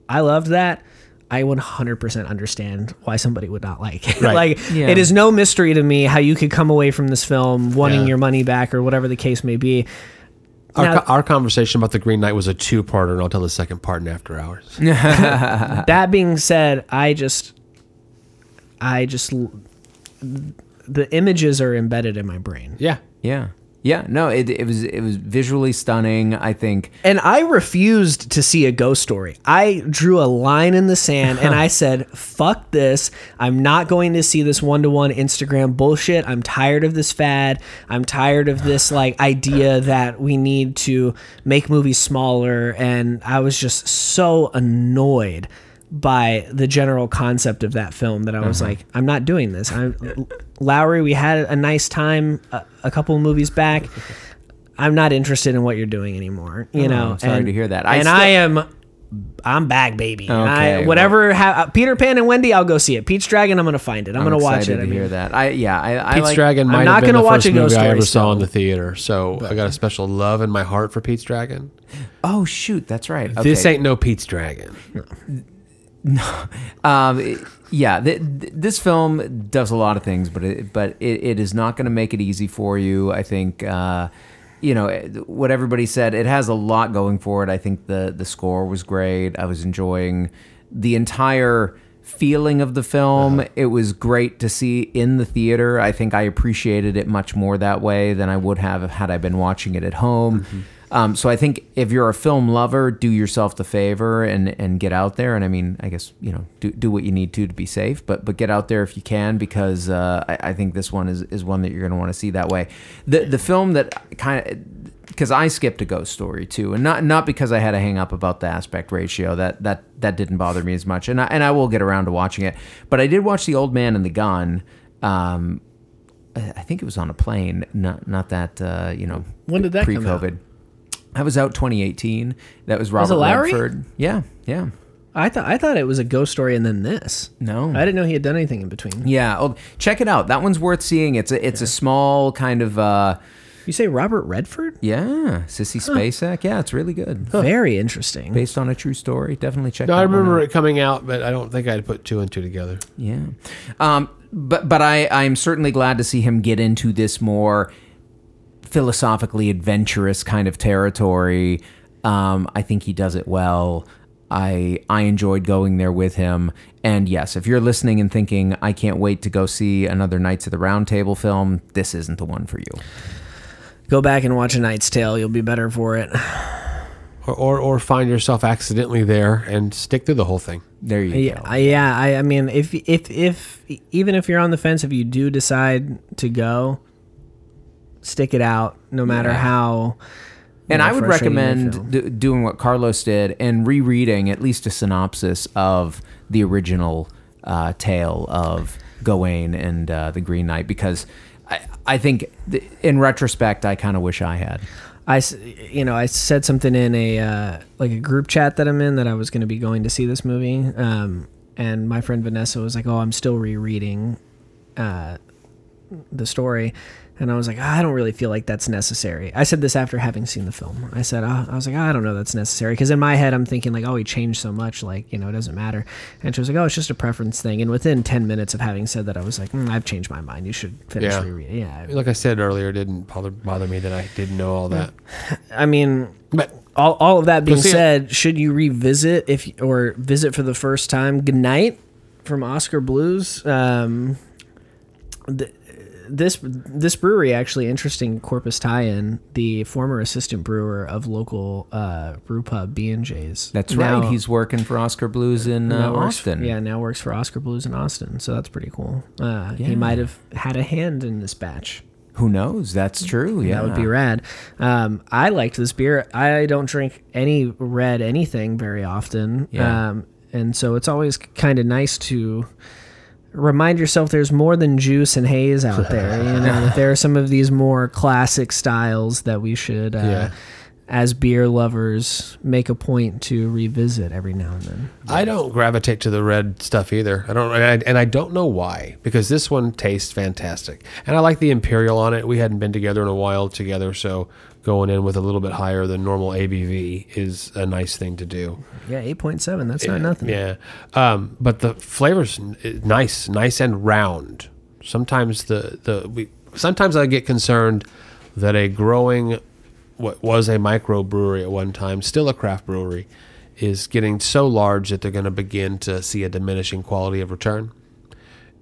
I loved that. I 100% understand why somebody would not like it. Right. like, Yeah. it is no mystery to me how you could come away from this film wanting Yeah. your money back or whatever the case may be. Our, Now- co- our conversation about the Green Knight was a two-parter, and I'll tell the second part in after hours. that being said, I just, I just, the images are embedded in my brain. Yeah, Yeah. Yeah. No, it, it was it was visually stunning. I think. And I refused to see a ghost story. I drew a line in the sand and I said, fuck this. I'm not going to see this one to one Instagram bullshit. I'm tired of this fad. I'm tired of this like idea that we need to make movies smaller. And I was just so annoyed by the general concept of that film that I was like, I'm not doing this. I'm Lowery, we had a nice time a, a couple of movies back. I'm not interested in what you're doing anymore. You Oh, know, I'm sorry and, to hear that. I and still- I am, I'm back, baby. I, Okay, whatever, ha- uh, Peter Pan and Wendy, I'll go see it. Pete's Dragon, I'm gonna find it. I'm, gonna watch it. I To mean, hear that. I yeah. I, I Pete's like, Dragon I'm not have been gonna the watch first a ghost movie I story ever saw in the theater, so I got a special love in my heart for Pete's Dragon. Oh shoot, that's right. This ain't no Pete's Dragon. No, um, yeah, th- th- this film does a lot of things, but it, but it, it is not going to make it easy for you. I think, uh, you know, eh, what everybody said. It has a lot going for it. I think the the score was great. I was enjoying the entire feeling of the film. It was great to see in the theater. I think I appreciated it much more that way than I would have had I been watching it at home. Um, so I think if you're a film lover, do yourself the favor and, and get out there. And I mean, I guess you know, do, do what you need to to be safe, but but get out there if you can because uh, I, I think this one is, is one that you're going to want to see that way. The the film that kind of because I skipped a ghost story too, and not not because I had a hang up about the aspect ratio that that that didn't bother me as much, and I, and I will get around to watching it. But I did watch the Old Man and the Gun. Um, I think it was on a plane, not not that uh, you know. When did that come out? pre-COVID. That was out 2018. That was Robert it Lowery? Redford. Yeah, yeah. I thought I thought it was a ghost story and then this. No. I didn't know he had done anything in between. Yeah, oh, check it out. That one's worth seeing. It's a it's a small kind of uh, You say Robert Redford? yeah, Sissy Spacek. Yeah, it's really good. Very interesting. Based on a true story. Definitely check. No, that I one remember out. it coming out, but I don't think I'd put two and two together. Yeah. Um, but but I I'm certainly glad to see him get into this more philosophically adventurous kind of territory. Um, I think he does it well. I I enjoyed going there with him. And yes, if you're listening and thinking I can't wait to go see another Knights of the Round Table film, this isn't the one for you. Go back and watch A Knight's Tale. You'll be better for it. Or, or, or find yourself accidentally there and stick through the whole thing. There you Yeah, go. I, yeah. I, I mean, if if if even if you're on the fence, if you do decide to go, stick it out, no matter Yeah. how. And know, I would recommend do, doing what Carlos did and rereading at least a synopsis of the original uh, tale of Gawain and uh, the Green Knight because I, I think th- in retrospect I kind of wish I had. I, you know, I said something in a uh, like a group chat that I'm in that I was going to be going to see this movie, um, and my friend Vanessa was like, "Oh, I'm still rereading uh, the story," and I was like, "I don't really feel like that's necessary." I said this after having seen the film. I said, uh, "I was like, I don't know, that's necessary," because in my head I'm thinking like, "Oh, he changed so much, like you know, it doesn't matter," and she was like, "Oh, it's just a preference thing," and within ten minutes of having said that, I was like, mm, "I've changed my mind. You should finish Yeah. rereading." Yeah, Like I said earlier, it didn't bother, bother me that I didn't know all that. I mean, But all, all of that being see it. said, should you revisit if or visit for the first time? G'Knight from Oskar Blues. Um, this this brewery actually interesting Corpus tie-in. The former assistant brewer of local uh, brew pub B and J's. That's right. He's working for Oskar Blues in uh, now Austin. Yeah, now works for Oskar Blues in Austin. So that's pretty cool. Uh, Yeah. He might have had a hand in this batch. Who knows? That's true. Yeah, That would be rad. Um, I liked this beer. I don't drink any red anything very often. Yeah. Um, and so it's always kind of nice to remind yourself there's more than juice and haze out there. You know, that there are some of these more classic styles that we should uh, Yeah. as beer lovers make a point to revisit every now and then. I don't gravitate to the red stuff either. I don't, and I, and I don't know why. Because this one tastes fantastic, and I like the imperial on it. We hadn't been together in a while together, so going in with a little bit higher than normal ABV is a nice thing to do. Yeah, eight point seven. That's not nothing. Yeah, um, but the flavors nice, nice and round. Sometimes the the we sometimes I get concerned that a growing what was a microbrewery at one time, still a craft brewery, is getting so large that they're going to begin to see a diminishing quality of return.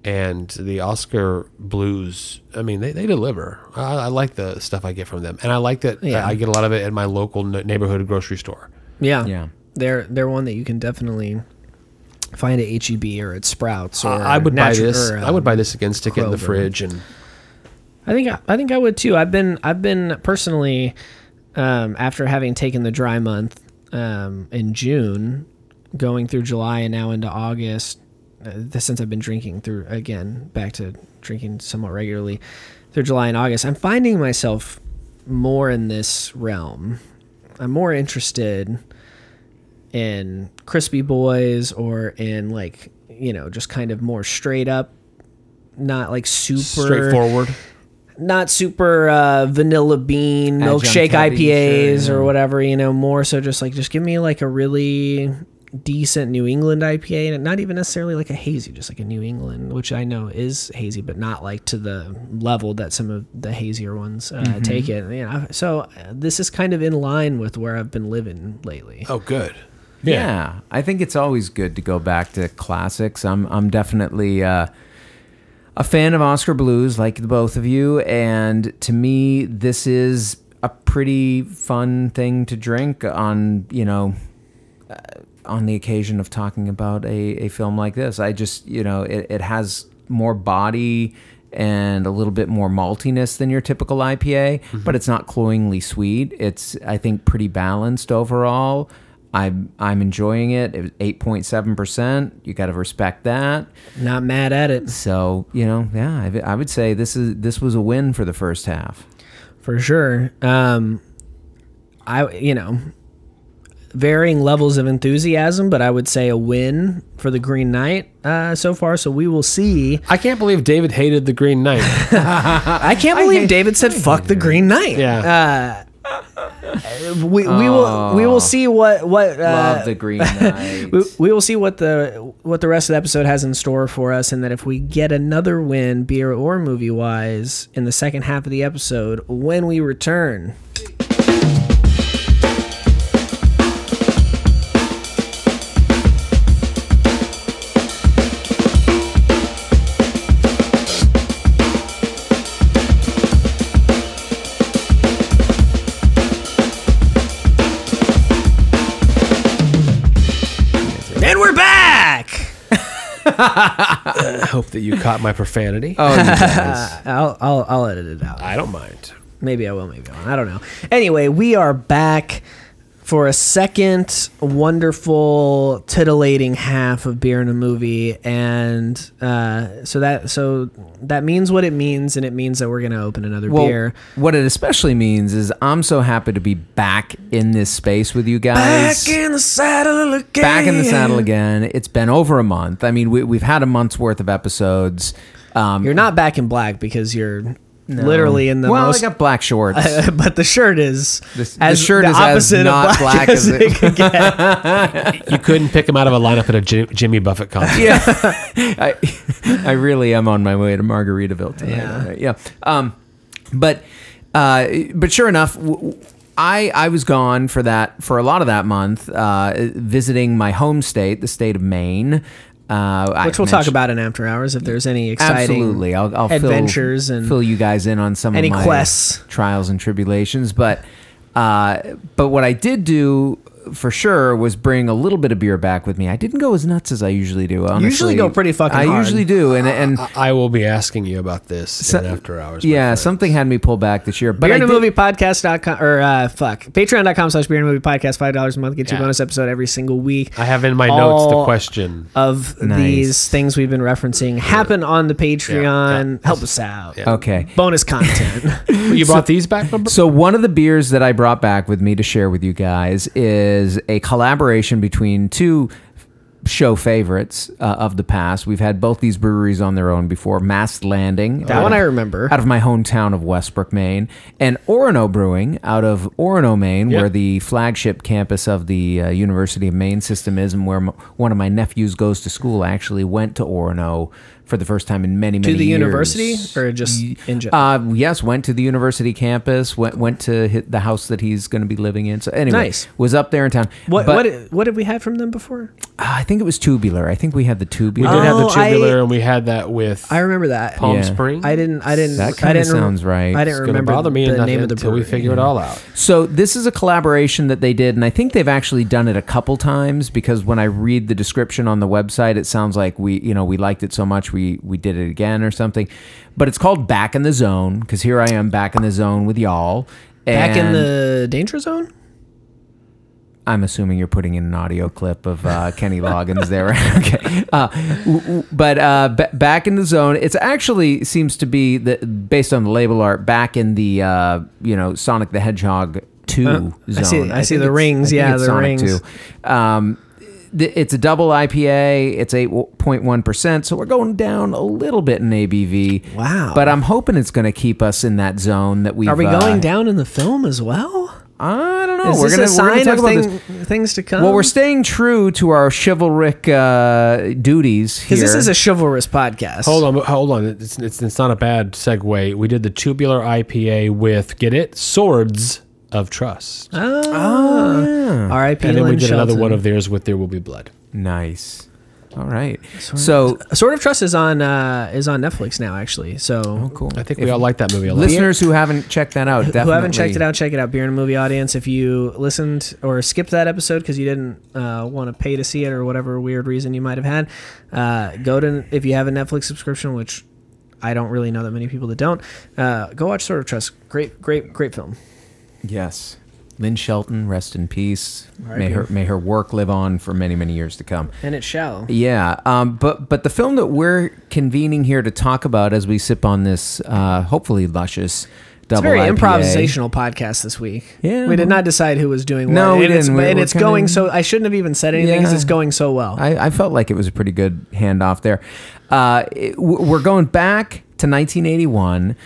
And the Oskar Blues, I mean, they, they deliver. I, I like the stuff I get from them, and I like that Yeah. I get a lot of it at my local n- neighborhood grocery store. Yeah, Yeah. They're they're one that you can definitely find at HEB or at Sprouts. Or I would buy this. or, I would um, buy this again, stick it in the fridge, and I think I think I would too. I've been I've been personally um, after having taken the dry month um, in June, going through July and now into August. Uh, since I've been drinking through again back to drinking somewhat regularly through July and August, I'm finding myself more in this realm. I'm more interested in crispy boys or in like you know just kind of more straight up not like super straightforward. not super uh, vanilla bean milkshake IPAs sure, or whatever. You know, more so just like just give me like a really decent New England IPA, and not even necessarily like a hazy, just like a New England, which I know is hazy, but not like to the level that some of the hazier ones uh, Mm-hmm. take it. You know, so uh, this is kind of in line with where I've been living lately. Oh, good. Yeah. I think it's always good to go back to classics. I'm I'm definitely uh, a fan of Oskar Blues, like the both of you, and to me, this is a pretty fun thing to drink on you know on the occasion of talking about a, a film like this. I just you know it, it has more body and a little bit more maltiness than your typical IPA, but it's not cloyingly sweet. It's I think pretty balanced overall. I'm I'm enjoying it. It was eight point seven percent. You got to respect that. Not mad at it So you know, yeah, I, I would say this is this was a win for the first half. for sure. Um, I you know varying levels of enthusiasm, but I would say a win for the Green Knight uh, so far. So we will see. I can't believe David hated the Green Knight. I can't believe David said "fuck the Green Knight." Yeah. Uh, we, we will we will see what what uh, Love the Green Knight. we, we will see what the what the rest of the episode has in store for us, and that if we get another win, beer or movie wise, in the second half of the episode when we return. I hope that you caught my profanity. oh, you guys. Uh, I'll, I'll I'll edit it out. I don't mind. Maybe I will, maybe I won't. I don't know. Anyway, we are back for a second wonderful titillating half of beer in a movie and uh, so that so that means what it means and it means that we're gonna open another Well, beer what it especially means is I'm so happy to be back in this space with you guys. Back in the saddle again Back in the saddle again. It's been over a month. I mean, we, we've had a month's worth of episodes. Um, you're not back in black because you're literally in the well, most I got black shorts. but the shirt is The- the as shirt the is as opposite not of black, black as as it it- could get. You couldn't pick him out of a lineup at a Jim, Jimmy Buffett concert. yeah, I, I really am on my way to Margaritaville tonight. Yeah. All right, yeah. Um, but uh, but sure enough, w- w- I I was gone for that for a lot of that month, uh, visiting my home state, the state of Maine. Uh, Which we'll talk about in after hours if there's any exciting Absolutely, I'll, I'll adventures fill, and fill you guys in on some any of my quests. trials and tribulations. But uh, but what I did do for sure was bring a little bit of beer back with me. I didn't go as nuts as I usually do. Honestly. usually go pretty fucking I hard. usually do, and and I will be asking you about this in after hours. yeah, something had me pull back this year. But Beer I and a did- movie podcast.com or uh, fuck patreon.com slash beer and a movie podcast five dollars a month get you a bonus episode every single week I have in my notes the question. of Nice. these things we've been referencing happen on the patreon yeah. help us out Okay. bonus content You brought these back, number? So one of the beers that I brought back with me to share with you guys is a collaboration between two show favorites uh, of the past. We've had both these breweries on their own before. Mast Landing, that one of- i remember out of my hometown of Westbrook, Maine, and Orono Brewing out of Orono, Maine, Yeah. where the flagship campus of the uh, University of Maine system is, and where m- one of my nephews goes to school. I actually went to Orono for the first time in many, many to the years. university or just in general Uh, yes, went to the university campus. Went went to hit the house that he's going to be living in. So anyway, Nice. was up there in town. what But, what what did we have from them before uh, I think it was tubular. I think we had the tubular. we tubular. did have the Oh, I- tubular, and we had that with i remember that Palm Yeah. Springs. i didn't i didn't That kinda didn't rem- sounds right. i didn't Gonna remember bother me the name of the until we brewery. figure it all out. So this is a collaboration that they did, and I think they've actually done it a couple times because when I read the description on the website, it sounds like we, you know, we liked it so much we we we did it again or something. But it's called Back in the Zone because here I am back in the zone with y'all. back in the danger zone I'm assuming you're putting in an audio clip of uh, Kenny Loggins there. okay. Uh, w- w- but uh, b- back in the zone, it's actually seems to be the, based on the label art back in the uh, you know Sonic the Hedgehog two Uh, I zone. see- I see the rings, I yeah, the Sonic rings. 2. Um, it's a double IPA. It's eight point one percent, so we're going down a little bit in ABV. Wow. But I'm hoping it's going to keep us in that zone that we are we going down in the film as well I don't know. is we're this gonna a we're gonna sign talk of about thing, this. things to come Well, we're staying true to our chivalric uh, duties here. because this is a chivalrous podcast Hold on, hold on. It's, it's it's not a bad segue. We did the tubular IPA with get it swords of trust, oh, R.I.P. and then we Lynn did another one of theirs with there will be blood. nice. All right. So Sword of Trust is on uh, is on Netflix now, actually. So oh, cool. I think If we all like that movie a lot. listeners who haven't checked that out, definitely. who haven't checked it out, check it out. Beer and Movie audience. If you listened or skipped that episode because you didn't uh, want to pay to see it or whatever weird reason you might have had, uh, go to if you have a Netflix subscription, which I don't really know that many people that don't. Uh, go watch Sword of Trust. Great, great, great film. Yes. Lynn Shelton, rest in peace. May her may her work live on for many many years to come. And it shall. Yeah, um, but but the film that we're convening here to talk about as we sip on this uh, hopefully luscious It's double a very IPA. improvisational podcast this week. Yeah. we did not decide who was doing what. No, we and It's, didn't. We- and it's going so. I shouldn't have even said anything because Yeah. it's going so well. I, I felt like it was a pretty good handoff there. Uh, it- we're going back to 1981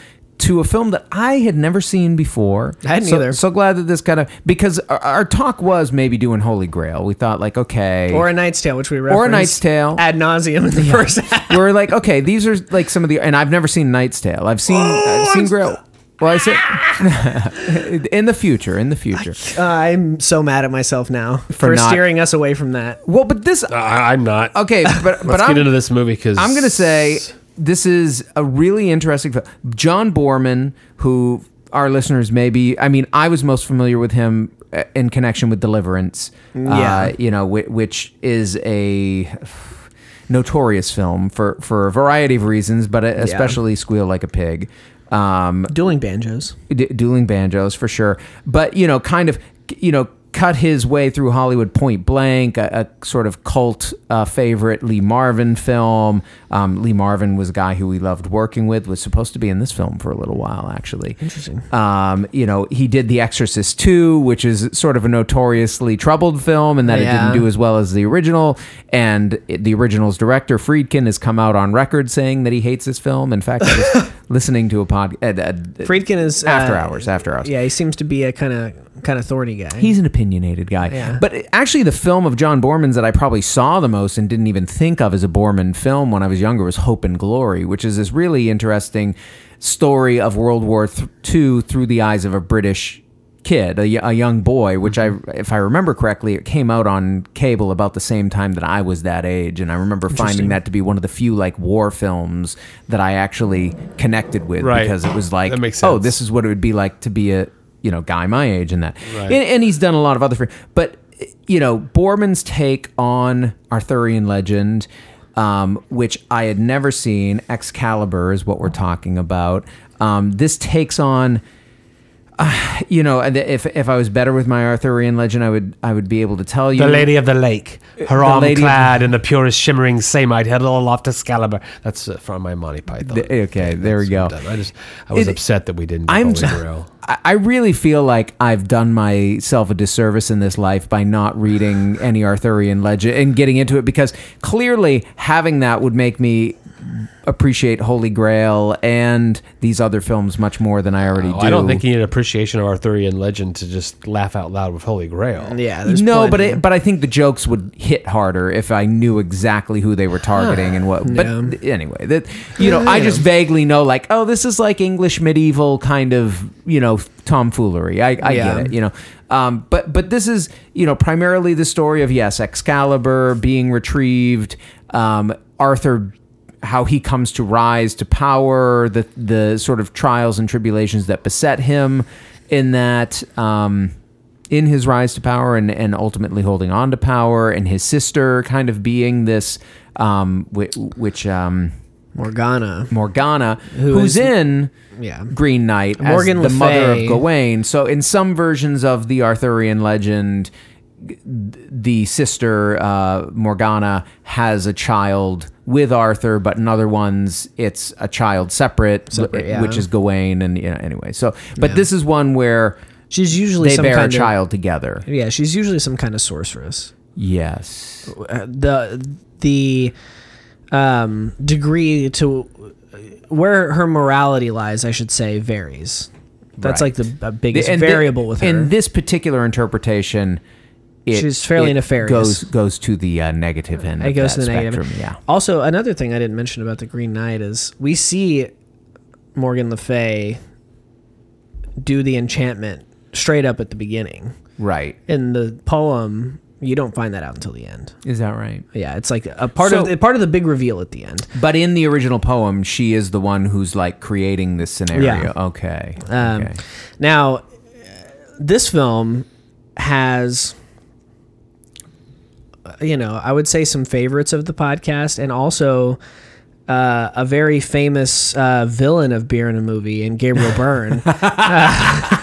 to a film that I had never seen before. I hadn't so, either. So glad that this kind of because our, our talk was maybe doing Holy Grail. We thought like okay, or a Knight's Tale, which we referenced Or A Knight's Tale. ad nauseum in the first half. we were like okay, these are like some of the and I've never seen Knight's Tale. I've seen I've seen Grail. Well, I said in the future, in the future. Uh, I'm so mad at myself now for, not- steering us away from that. Well, but this I, I'm not. okay, but but Let's I'm, get into this movie because I'm going to say this is a really interesting film. John Boorman, who our listeners maybe, I mean, I was most familiar with him uh, in connection with Deliverance. Yeah. Uh, you know, which, which is a notorious film for, for a variety of reasons, but especially Squeal Like a Pig. Um, Dueling banjos. D- dueling banjos for sure but you know kind of you know cut his way through hollywood point blank a, a sort of cult uh, favorite lee marvin film. Um, lee marvin was a guy who we loved working with was supposed to be in this film for a little while actually. Interesting. um, you know he did the exorcist 2 which is sort of a notoriously troubled film and that it didn't do as well as the original. And it- the original's director friedkin has come out on record saying that he hates this film. In fact i was listening to a pod uh, uh, Friedkin is uh, after hours after hours Yeah, he seems to be a kind of kind of thorny guy. He's an opinionated guy. Yeah. But actually, the film of John Boorman's that I probably saw the most and didn't even think of as a Boorman film when I was younger was Hope and Glory, which is this really interesting story of World War II through the eyes of a British kid, a, a young boy, which I, if I remember correctly, it came out on cable about the same time that I was that age. And I remember finding that to be one of the few like war films that I actually connected with Right. because it was like, oh, this is what it would be like to be a, you know, guy my age and that. Right. And, and he's done a lot of other. But you know, Boorman's take on Arthurian legend, um, which I had never seen. Excalibur is what we're talking about. Um, this takes on you know, and if if I was better with my Arthurian legend, I would I would be able to tell you. The Lady of the Lake, her The arm clad in the purest shimmering samite, head all aloft Excalibur. That's uh, from my Monty Python. The- okay, there we go. I just I was It- upset that we didn't. I'm. I I really feel like I've done myself a disservice in this life by not reading any Arthurian legend and getting into it because clearly having that would make me appreciate Holy Grail and these other films much more than I already Oh, do. I don't think you need appreciation of Arthurian legend to just laugh out loud with Holy Grail. Yeah, there's no, but it, but I think the jokes would hit harder if I knew exactly who they were targeting and what. But Yeah. anyway, that you know, I just vaguely know like, oh, this is like English medieval kind of you know tomfoolery. I, I Yeah. get it, you know. Um, but but this is you know primarily the story of yes, Excalibur being retrieved, um, Arthur. How he comes to rise to power, the the sort of trials and tribulations that beset him, in that um, in his rise to power and, and ultimately holding on to power, and his sister kind of being this, um, which, which um, Morgana. Morgana, Who who's is- in Yeah. Green Knight as Morgan the Le mother of Gawain. So in some versions of the Arthurian legend, the sister uh, Morgana has a child with Arthur, but in other ones it's a child separate, Separate, yeah. which is Gawain. And you know, anyway, so but Yeah. this is one where She's usually they some bear a child together. Yeah, she's usually some kind of sorceress. Yes. Uh, the the um, degree to where her morality lies, I should say, varies. That's Right. like the uh, biggest thi- variable with her. In this particular interpretation, it, She's fairly it nefarious. Goes goes to the uh, negative end. It goes to the negative. spectrum, Yeah. Also, another thing I didn't mention about the Green Knight is we see Morgan Le Fay do the enchantment straight up at the beginning. Right. In the poem, you don't find that out until the end. Is that right? Yeah, it's like a part So- of the part of the big reveal at the end. But in the original poem, she is the one who's like creating this scenario. Yeah. Okay. Um, okay. Now, this film has, you know, I would say some favorites of the podcast, and also uh, a very famous uh, villain of beer in a movie, and Gabriel Byrne.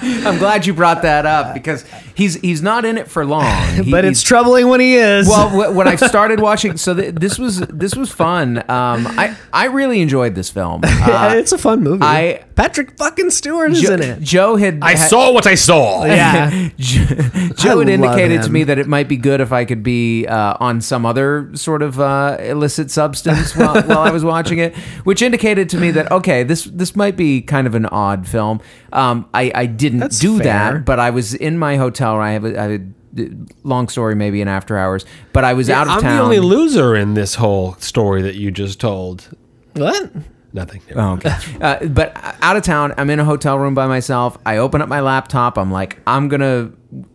I'm glad you brought that up because he's he's not in it for long. He- but it's troubling when he is. well when I started watching. So th- this was this was fun. Um, I I really enjoyed this film. Uh, it's a fun movie. I- Patrick fucking Stewart is Jo- in it. Joe had I had- saw what I saw. Yeah. Joe had love indicated to me that it might be good if I could be uh, on some other sort of uh, illicit substance while, while I was watching it, which indicated to me that okay, this this might be kind of an odd film. Um, I I didn't That's do fair. that, but I was in my hotel. I have a, I have a long story maybe in after hours, but I was out of town. I'm the only loser in this whole story that you just told. What? Nothing. Oh, okay. uh, but out of town, I'm in a hotel room by myself. I open up my laptop. I'm like, I'm gonna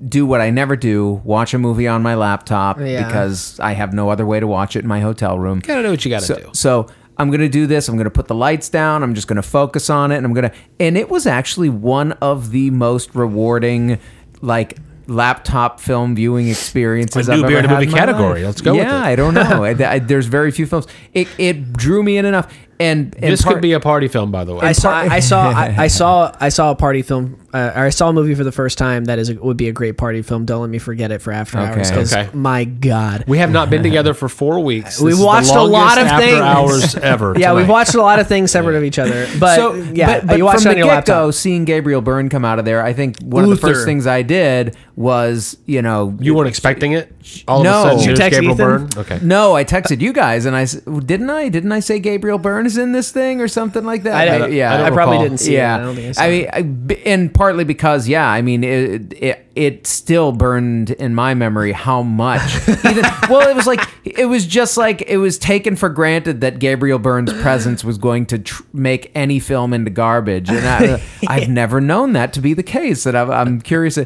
do what I never do: watch a movie on my laptop Yeah. because I have no other way to watch it in my hotel room. Gotta know what you gotta so, do. So I'm gonna do this. I'm gonna put the lights down. I'm just gonna focus on it, and I'm gonna. And it was actually one of the most rewarding, like laptop film viewing experiences A new I've beer ever in a had movie in my category. life. Let's go with Yeah, it. I don't know. I, I- there's very few films. It it drew me in enough. And, and This part- could be a party film, by the way. I saw, I saw, I, I saw, I saw a party film, uh, or I saw a movie for the first time that is a, would be a great party film. Don't let me forget it for after Okay. hours. 'cause Okay. My God. we have not been together for four weeks. We've This is the watched a lot of after things. hours ever. Yeah, we've watched a lot of things separate of each other. But so yeah, but, but you watched from it on the get go, seeing Gabriel Byrne come out of there, I think one of the first things I did was, you know, You weren't expecting it. All No. of a sudden, you here's text Gabriel Ethan? Byrne. Okay. No, I texted you guys, and I s- didn't I didn't I say Gabriel Byrne is in this thing or something like that? I don't- yeah, I don't I probably didn't see yeah, it. I don't think I saw I mean, I, b- and partly because yeah, I mean, it, it it still burned in my memory how much. Even, well, it was like it was just like it was taken for granted that Gabriel Byrne's presence was going to tr- make any film into garbage, and I, I've never known that to be the case. That I'm, I'm curious,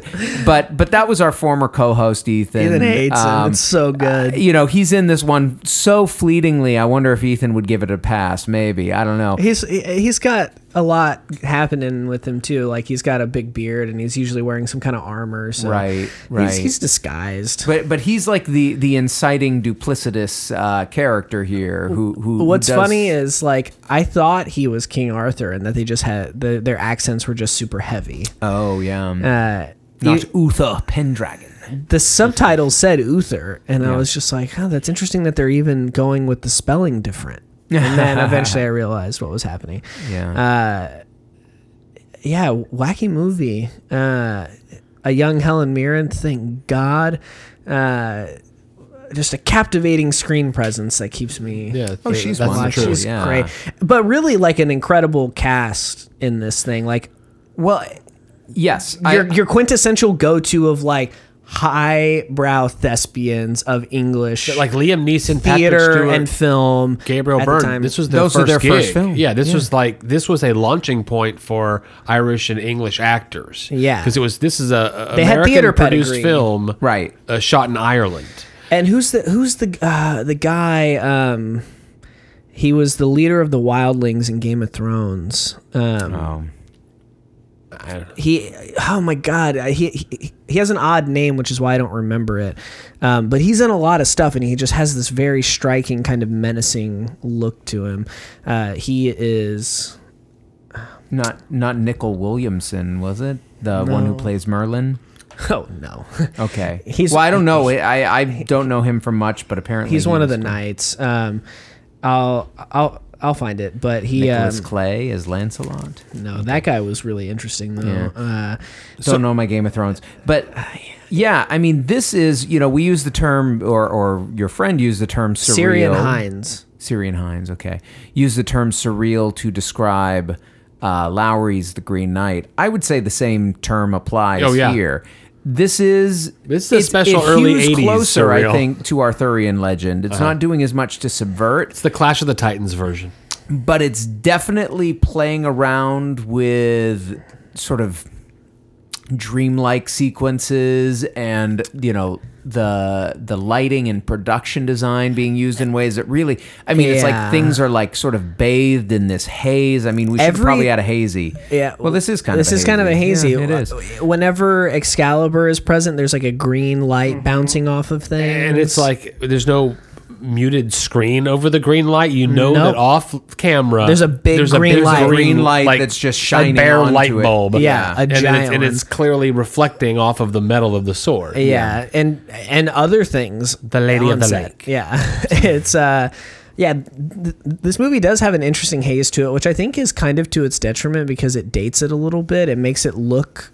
but but that was our former co-host Ethan. Ethan hates him. Um, It's so good. you know, he's in this one so fleetingly. I wonder if Ethan would give it a pass. Maybe I don't know. He's he's got a lot happening with him too. Like he's got a big beard and he's usually wearing some kind of armor armor. So Right, right. He's, he's disguised. But but he's like the the inciting duplicitous uh, character here. Who who What's does- funny is like I thought he was King Arthur, and that they just had the, their accents were just super heavy. oh yeah, Uh, not Uther Pendragon. the subtitles said Uther, and I was just like, oh, that's interesting that they're even going with the spelling different. And then eventually I realized what was happening. Yeah. Uh, yeah, wacky movie. Uh, a young Helen Mirren, thank God. Uh, just a captivating screen presence that keeps me. Yeah, Oh, she's that's the wonderful. truth. She's yeah. great, but really like an incredible cast in this thing. Like well, yes, your I, your quintessential go to of like highbrow thespians of English Like Liam Neeson, Patrick theater Stewart, and film. Gabriel at the Byrne. This was their Those are first their gig. first film. Yeah, this Yeah. was like this was a launching point for Irish and English actors. Yeah. because it was this is a, a They had theater produced pedigree. film, Right. Uh, shot in Ireland. And who's the who's the uh, the guy? Um, he was the leader of the Wildlings in Game of Thrones. Um, oh, I don't know. He oh my god he, he he has an odd name which is why i don't remember it. Um, but he's in a lot of stuff and he just has this very striking kind of menacing look to him. Uh, he is not not Nicol Williamson, was it? The one who plays Merlin? oh no. Okay, He's- well, I don't know. I I don't know him from much, but apparently he's he one of the knights. Um, i'll i'll i'll find it but he Nicholas um, Clay as Lancelot. no that guy was really interesting though Yeah. uh, don't know my Game of Thrones, but yeah, I mean, this is you know we use the term or or your friend used the term surreal. Ciarán Hinds Ciarán Hinds, okay. Use the term surreal to describe uh, Lowery's The Green Knight. I would say the same term applies Oh, yeah. here. This is This is a special early hews 80s closer, I think, to Arthurian legend. It's not uh-huh. doing as much to subvert, It's the Clash of the Titans version. but it's definitely playing around with sort of dreamlike sequences and you know the the lighting and production design being used in ways that really I mean it's like things are like sort of bathed in this haze. I mean we should probably add a hazy. Yeah. Well this is kind this of a is kind of a hazy. Yeah, it is. Whenever Excalibur is present, there's like a green light mm-hmm. bouncing off of things, And it's like there's no muted screen over the green light. You know Nope. that off camera There's a big green big light. Green light that's just shining a bare onto light it. bulb. Yeah, a and, giant it's, and one. it's clearly reflecting off of the metal of the sword. yeah, and and other things. The Lady of on the set. Lake. Yeah, it's uh, yeah. Th- this movie does have an interesting haze to it, which I think is kind of to its detriment because it dates it a little bit. It makes it look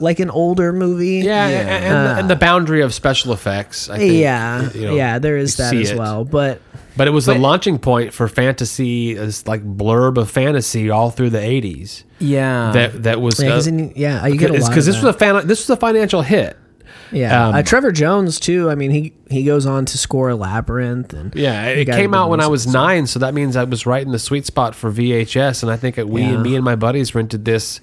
like an older movie. Yeah, Yeah. And, and, and the boundary of special effects. I think, yeah, you know, yeah. There is that as it. well, but But it was the launching point for fantasy, as like blurb of fantasy all through the '80s. Yeah. That that was yeah, uh, 'cause in- yeah, you get a lot because this that. was a fan, this was a financial hit. Yeah, Um, uh, Trevor Jones too. I mean, he he goes on to score Labyrinth, and Yeah, it came out when I was nine, so that means I was right in the sweet spot for VHS, and I think that we Yeah. and me and my buddies rented this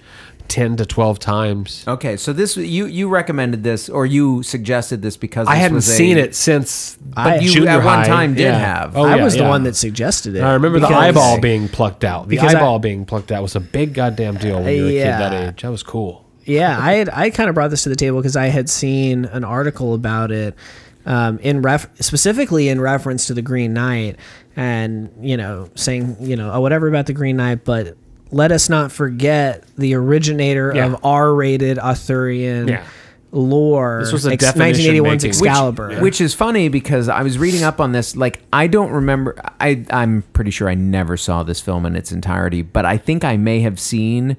ten to twelve times. Okay, so this you you recommended this or you suggested this because I this hadn't was a- seen it since I- you junior at one high. time did Yeah. have. Oh, I yeah, was the yeah. one that suggested it. I remember the because- eyeball being plucked out. The because I- eyeball being plucked out was a big goddamn deal when you were a kid that age. That was cool. Yeah, I had I kind of brought this to the table because I had seen an article about it, um, in ref specifically in reference to the Green Knight, and you know saying you know oh, whatever about the Green Knight, but let us not forget the originator Yeah. of R-rated Arthurian Yeah. lore. This was a Ex- definition 1981's. Excalibur. Which, which is funny because I was reading up on this. Like, I don't remember. I I'm pretty sure I never saw this film in its entirety, but I think I may have seen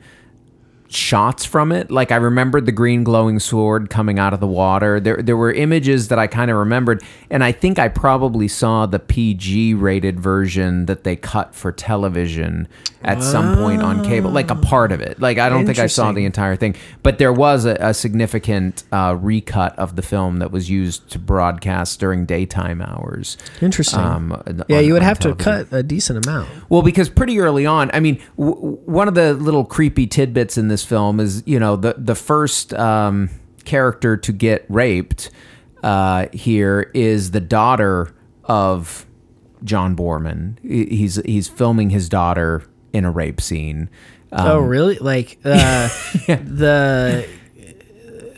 shots from it. Like I remembered the green glowing sword coming out of the water. There there were images that I kind of remembered, and I think I probably saw the PG rated version that they cut for television at some point on cable, like a part of it. Like I don't think I saw the entire thing, but there was a, a significant uh, recut of the film that was used to broadcast during daytime hours. Interesting. Um, yeah, on- you would have to cut a decent amount. Well, because pretty early on, I mean, w- one of the little creepy tidbits in this film is, you know, the the first um, character to get raped uh, here is the daughter of John Boorman. He's he's filming his daughter in a rape scene. Um, oh, really? Like uh, the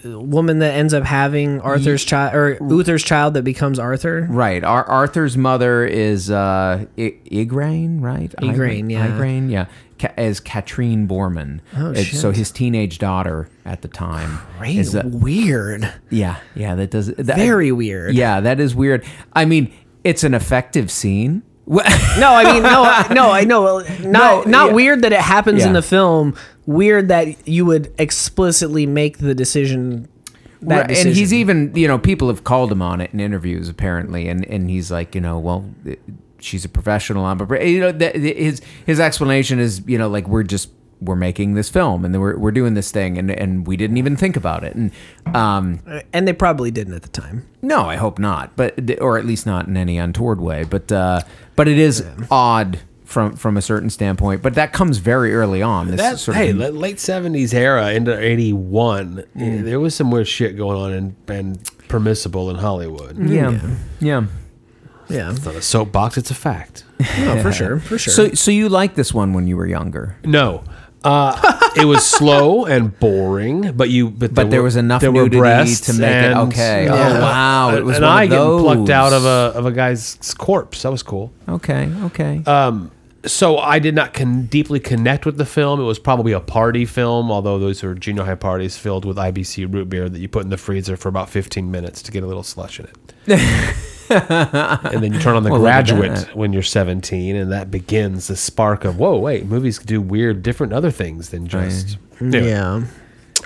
woman that ends up having Arthur's child or Uther's child that becomes Arthur. Right. Ar- Arthur's mother is uh, I- Igraine, right? Igraine, yeah. Igraine, yeah. As Katrine Boorman. Oh, shit. So his teenage daughter at the time. Right. is, uh, weird. yeah, yeah. That does that, Very weird. Yeah, that is weird. I mean, it's an effective scene. No, I mean, no, no, I know. Not No, not yeah. weird that it happens in the film. Weird that you would explicitly make the decision. That Right, and he's even you know people have called him on it in interviews apparently and and he's like you know well she's a professional I'm a you know that his his explanation is you know like we're just we're making this film and we're, we're doing this thing and and we didn't even think about it. And um and they probably didn't at the time. no I hope not but or at least not in any untoward way but uh but it is odd from from a certain standpoint but that comes very early on this That sort hey, of late seventies era into eighty one, there was some weird shit going on and, and permissible in Hollywood. yeah. Yeah. Yeah, It's not a soapbox; it's a fact. no, for sure, for sure. so so you liked this one when you were younger No, uh, it was slow and boring, but you but, But there was enough there were nudity breasts to make it and- okay. Oh, wow. It was and one I of getting plucked out of a of a guy's corpse. That was cool. Okay, okay. so I did not con- deeply connect with the film. It was probably a party film, although those are junior high parties filled with IBC root beer that you put in the freezer for about 15 minutes to get a little slush in it. and then you turn on the Well, graduate when you're 17, and that begins the spark of whoa, wait, movies do weird, different other things than just. Anyway, yeah,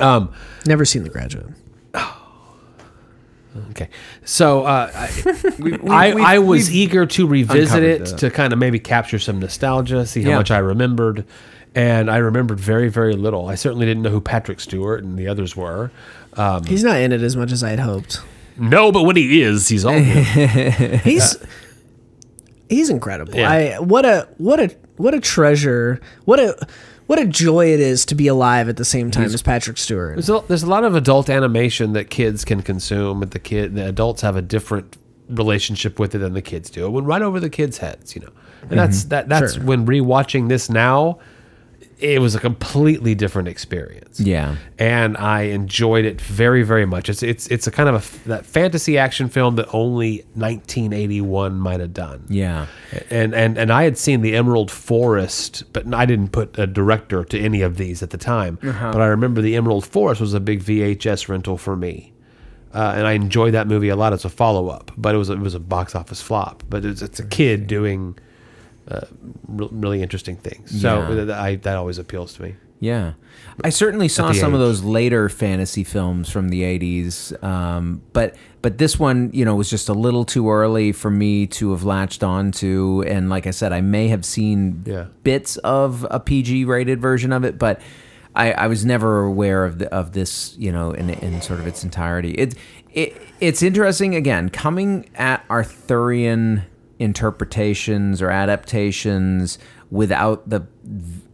Um, never seen The Graduate. Okay, so uh, I, I, I was eager to revisit it that. to kind of maybe capture some nostalgia, see how Yeah. much I remembered, and I remembered very very little. I certainly didn't know who Patrick Stewart and the others were. Um, He's not in it as much as I had hoped. No, but when he is, he's all good. He's he's incredible. Yeah. I what a what a what a treasure. What a what a joy it is to be alive at the same time as Patrick Stewart. There's a, there's a lot of adult animation that kids can consume, but the kid the adults have a different relationship with it than the kids do. It went right over the kids' heads, you know. And that's mm-hmm. that that's Sure. when rewatching this now, it was a completely different experience. yeah. and I enjoyed it very, very much. It's it's it's a kind of a that fantasy action film that only 1981 might have done. Yeah. And and and I had seen the Emerald Forest, but I didn't put a director to any of these at the time. But I remember the Emerald Forest was a big VHS rental for me. Uh, and I enjoyed that movie a lot as a follow up, but it was it was a box office flop. But it's it's a kid doing uh, re- really interesting things, so Yeah. th- I, that always appeals to me. Yeah. I certainly saw some of those later fantasy films from the 80s. Um, but but this one, you know, was just a little too early for me to have latched onto. And like I said, I may have seen Yeah. bits of a PG rated version of it, but I, I was never aware of the, of this, you know, in, in sort of its entirety. It, it it's interesting again coming at Arthurian interpretations or adaptations without the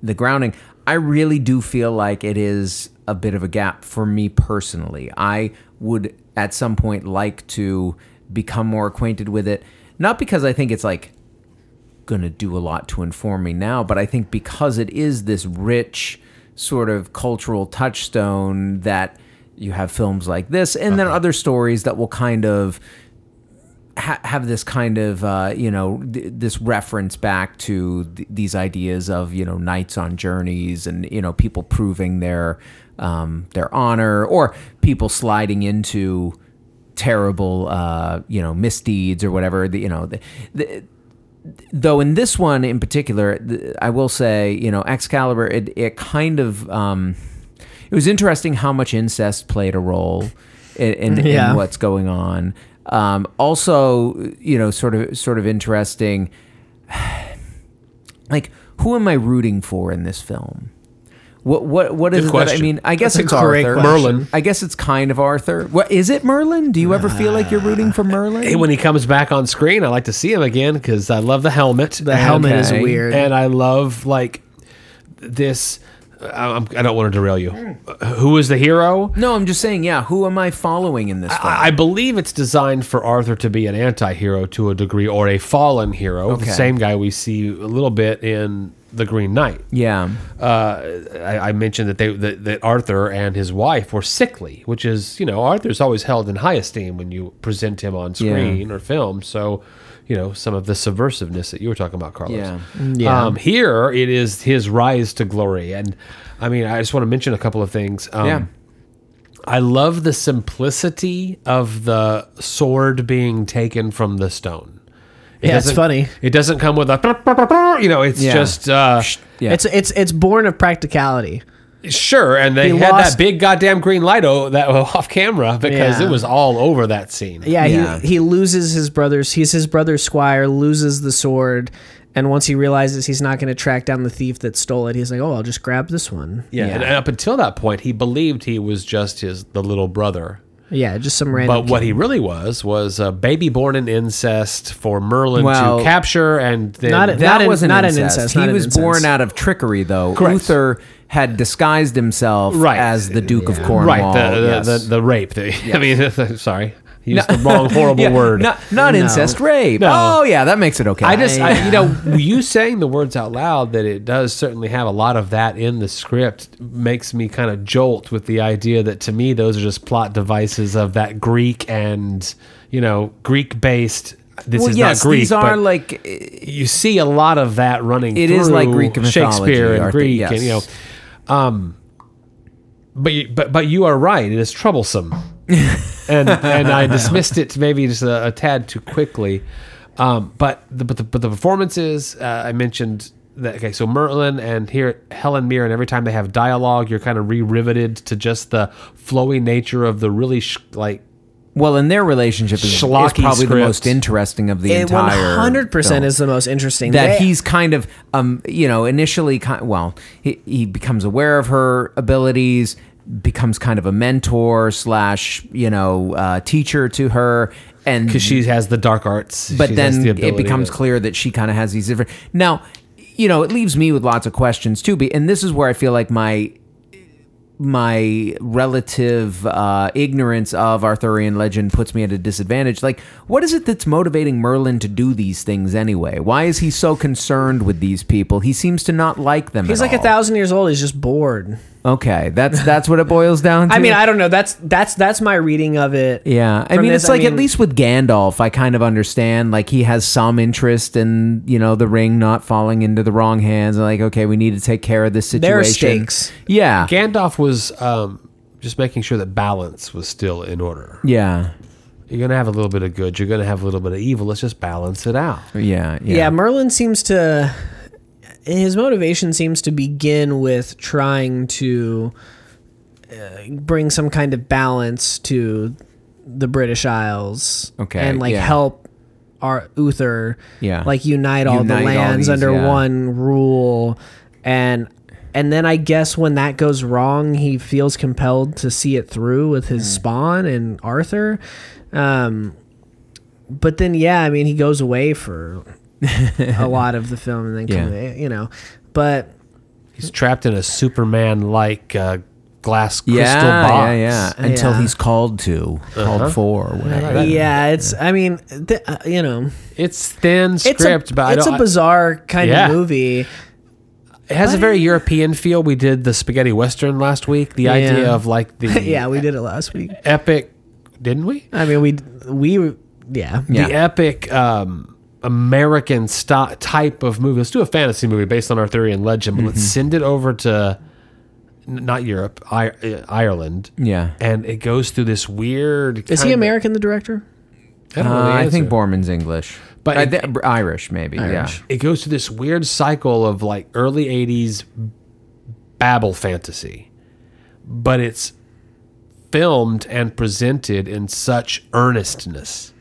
the grounding. I really do feel like it is a bit of a gap for me personally. I would at some point like to become more acquainted with it, not because I think it's like going to do a lot to inform me now, but I think because it is this rich sort of cultural touchstone that you have films like this and then uh-huh. other stories that will kind of ha- have this kind of uh, you know th- this reference back to th- these ideas of you know knights on journeys and you know people proving their um, their honor or people sliding into terrible uh, you know misdeeds or whatever the, you know the, the, though in this one in particular, I will say, you know, Excalibur, it, it kind of, um, it was interesting how much incest played a role in, in, Yeah. in what's going on. Um, also, you know, sort of, sort of interesting. Like, who am I rooting for in this film? What what what is it that I mean? I guess That's it's Arthur. question. Merlin. I guess it's kind of Arthur. What is it, Merlin? Do you ever feel like you're rooting for Merlin? Hey, when he comes back on screen, I like to see him again because I love the helmet. The helmet is weird. and I love like this. I, I'm, I don't want to derail you. Who is the hero? No, I'm just saying, yeah, who am I following in this film? I, I believe it's designed for Arthur to be an anti-hero to a degree or a fallen hero. The same guy we see a little bit in the Green Knight. Yeah. Uh, I, I mentioned that they that, that Arthur and his wife were sickly, which is you know Arthur's always held in high esteem when you present him on screen or film. So you know some of the subversiveness that you were talking about, Carlos. Yeah. Yeah. Um, here it is his rise to glory, and I mean I just want to mention a couple of things. Um, Yeah. I love the simplicity of the sword being taken from the stone. It Yeah, it's funny. It doesn't come with a, you know, it's Yeah. just uh, Yeah. It's it's it's born of practicality. Sure. And they He had lost- that big goddamn green light o- that off camera because Yeah. it was all over that scene. Yeah, Yeah. he he loses his brother's. He's his brother's squire. Loses the sword, and once he realizes he's not going to track down the thief that stole it, he's like, "Oh, I'll just grab this one." Yeah, Yeah. And, and up until that point, he believed he was just his the little brother. Yeah, just some random. But what he really was was a baby born in incest for Merlin Well, to capture, and then Not- That Not an- wasn't not an incest. incest, He not was incest. born out of trickery, though. Correct. Uther had disguised himself Right. as the Duke of Yeah. Cornwall. right the the, yes. the, the rape. The, I mean, sorry, he used the wrong horrible Yeah, word. Not, not No. incest, rape. No. Oh, yeah, that makes it okay. I just, I, you know, you saying the words out loud that it does certainly have a lot of that in the script makes me kind of jolt with the idea that to me those are just plot devices of that Greek and you know Greek based. This well, is yes, not Greek, these are like you see a lot of that running. It through is like Greek Shakespeare and Greek, yes. and you know, um, but you, but but you are right. It is troublesome, and and I dismissed it maybe just a, a tad too quickly. Um, but the but the, but the performances uh, I mentioned. That, okay, so Merlin and here Helen Mirren. Every time they have dialogue, you're kind of re-riveted to just the flowy nature of the really sh- like well, and their relationship is, is Schlocky probably the most interesting of the It entire. one hundred percent is the most interesting. that They- he's kind of um you know initially kind well he, he becomes aware of her abilities becomes kind of a mentor slash you know uh, teacher to her and because she has the dark arts. but She then the it becomes to- clear that she kind of has these different now you know it leaves me with lots of questions too be- and this is where i feel like my my relative uh, ignorance of Arthurian legend puts me at a disadvantage. Like, what is it that's motivating Merlin to do these things anyway? Why is he so concerned with these people? He seems to not like them. he's at like a thousand years old. He's just bored. Okay, that's that's what it boils down to. I mean, I don't know. That's that's that's my reading of it. Yeah, I mean, this, it's I like at least with Gandalf, I kind of understand. Like he has some interest in you know the ring not falling into the wrong hands. And like, okay, we need to take care of this situation. There are stakes. Yeah, Gandalf was um, just making sure that balance was still in order. yeah, You're gonna have a little bit of good. You're gonna have a little bit of evil. Let's just balance it out. yeah, yeah. Yeah. Merlin seems to his motivation seems to begin with trying to uh, bring some kind of balance to the British Isles. Okay, and like yeah. help our Uther. Yeah. like unite all Unite the all lands these, under yeah. one rule, and and then I guess when that goes wrong, he feels compelled to see it through with his spawn and Arthur. Um, but then, yeah, I mean, he goes away for a lot of the film, and then Yeah. come, you know, but He's trapped in a Superman-like uh, glass crystal yeah, box. yeah, yeah. Until Yeah. he's called to, Uh-huh. called for, or whatever. yeah, it's. I mean, th- uh, you know, It's thin it's a script, but it's a bizarre kind Yeah. of movie. it has a very European feel. We did the spaghetti western last week. The idea of like the yeah, we did it last week. epic, didn't we? I mean, we we yeah. Yeah. The epic um, American st- type of movie. Let's do a fantasy movie based on Arthurian legend, but Mm-hmm. let's send it over to n- not Europe, I- uh, Ireland. Yeah. and it goes through this weird. Is he kinda- American, the director? I don't know. Uh, the I think. Boorman's English, But but it- Irish maybe. Irish. it goes through this weird cycle of like early 80s babble fantasy but it's filmed and presented in such earnestness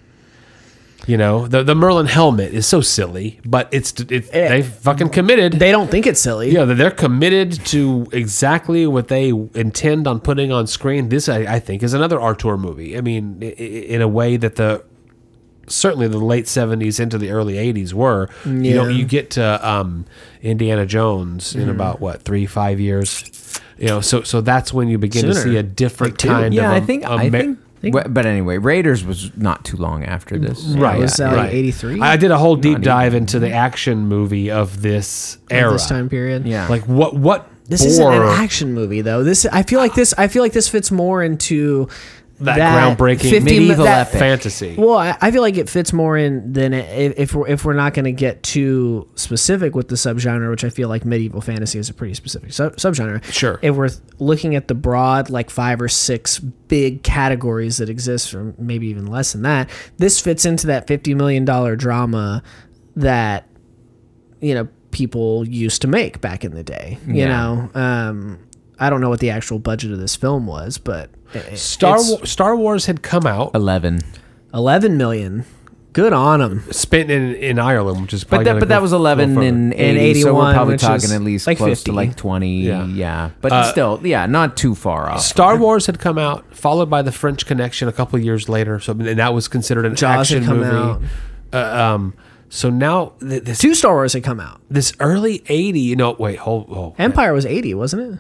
you know the the merlin helmet is so silly but it's it, they fucking committed. They don't think it's silly. yeah they're committed to exactly what they intend on putting on screen. This i, I think is another auteur movie. I mean in a way that the certainly the late 70s into the early 80s were. You know Yeah. you get to um, indiana jones in about what three five years. You know so so that's when you begin to see a different Like kind Yeah, of I think I think- But, but anyway, Raiders was not too long after this. Yeah, it was, uh, like 83? I did a whole deep Not dive into the action movie of this Of era. this time period. Yeah. Like what what This isn't an bore action movie though. This I feel like this I feel like this fits more into that, groundbreaking 50 medieval that- epic. fantasy. Well, I, I feel like it fits more in than if, if we're if we're not going to get too specific with the subgenre, which I feel like medieval fantasy is a pretty specific sub, subgenre. Sure. If we're looking at the broad, like five or six big categories that exist, or maybe even less than that, this fits into that fifty million dollar drama that you know people used to make back in the day. You Yeah. know, um, I don't know what the actual budget of this film was, but it- Star it's Wa- Star Wars had come out, Eleven. eleven million. Good on them. spent in, in Ireland, which is But probably that, gonna but go that was a 11 further. in, In 80, so we're 81, probably which talking is at least like close 50. to like 20. Yeah. Yeah. But Uh, still, yeah, not too far off. Star Wars had come out, followed by The French Connection a couple years later. So and that was considered an Jaws had action come movie. Uh, um, so now th- this Two Star Wars had come out. this early '80. No, wait, hold. hold Empire was eighty, wasn't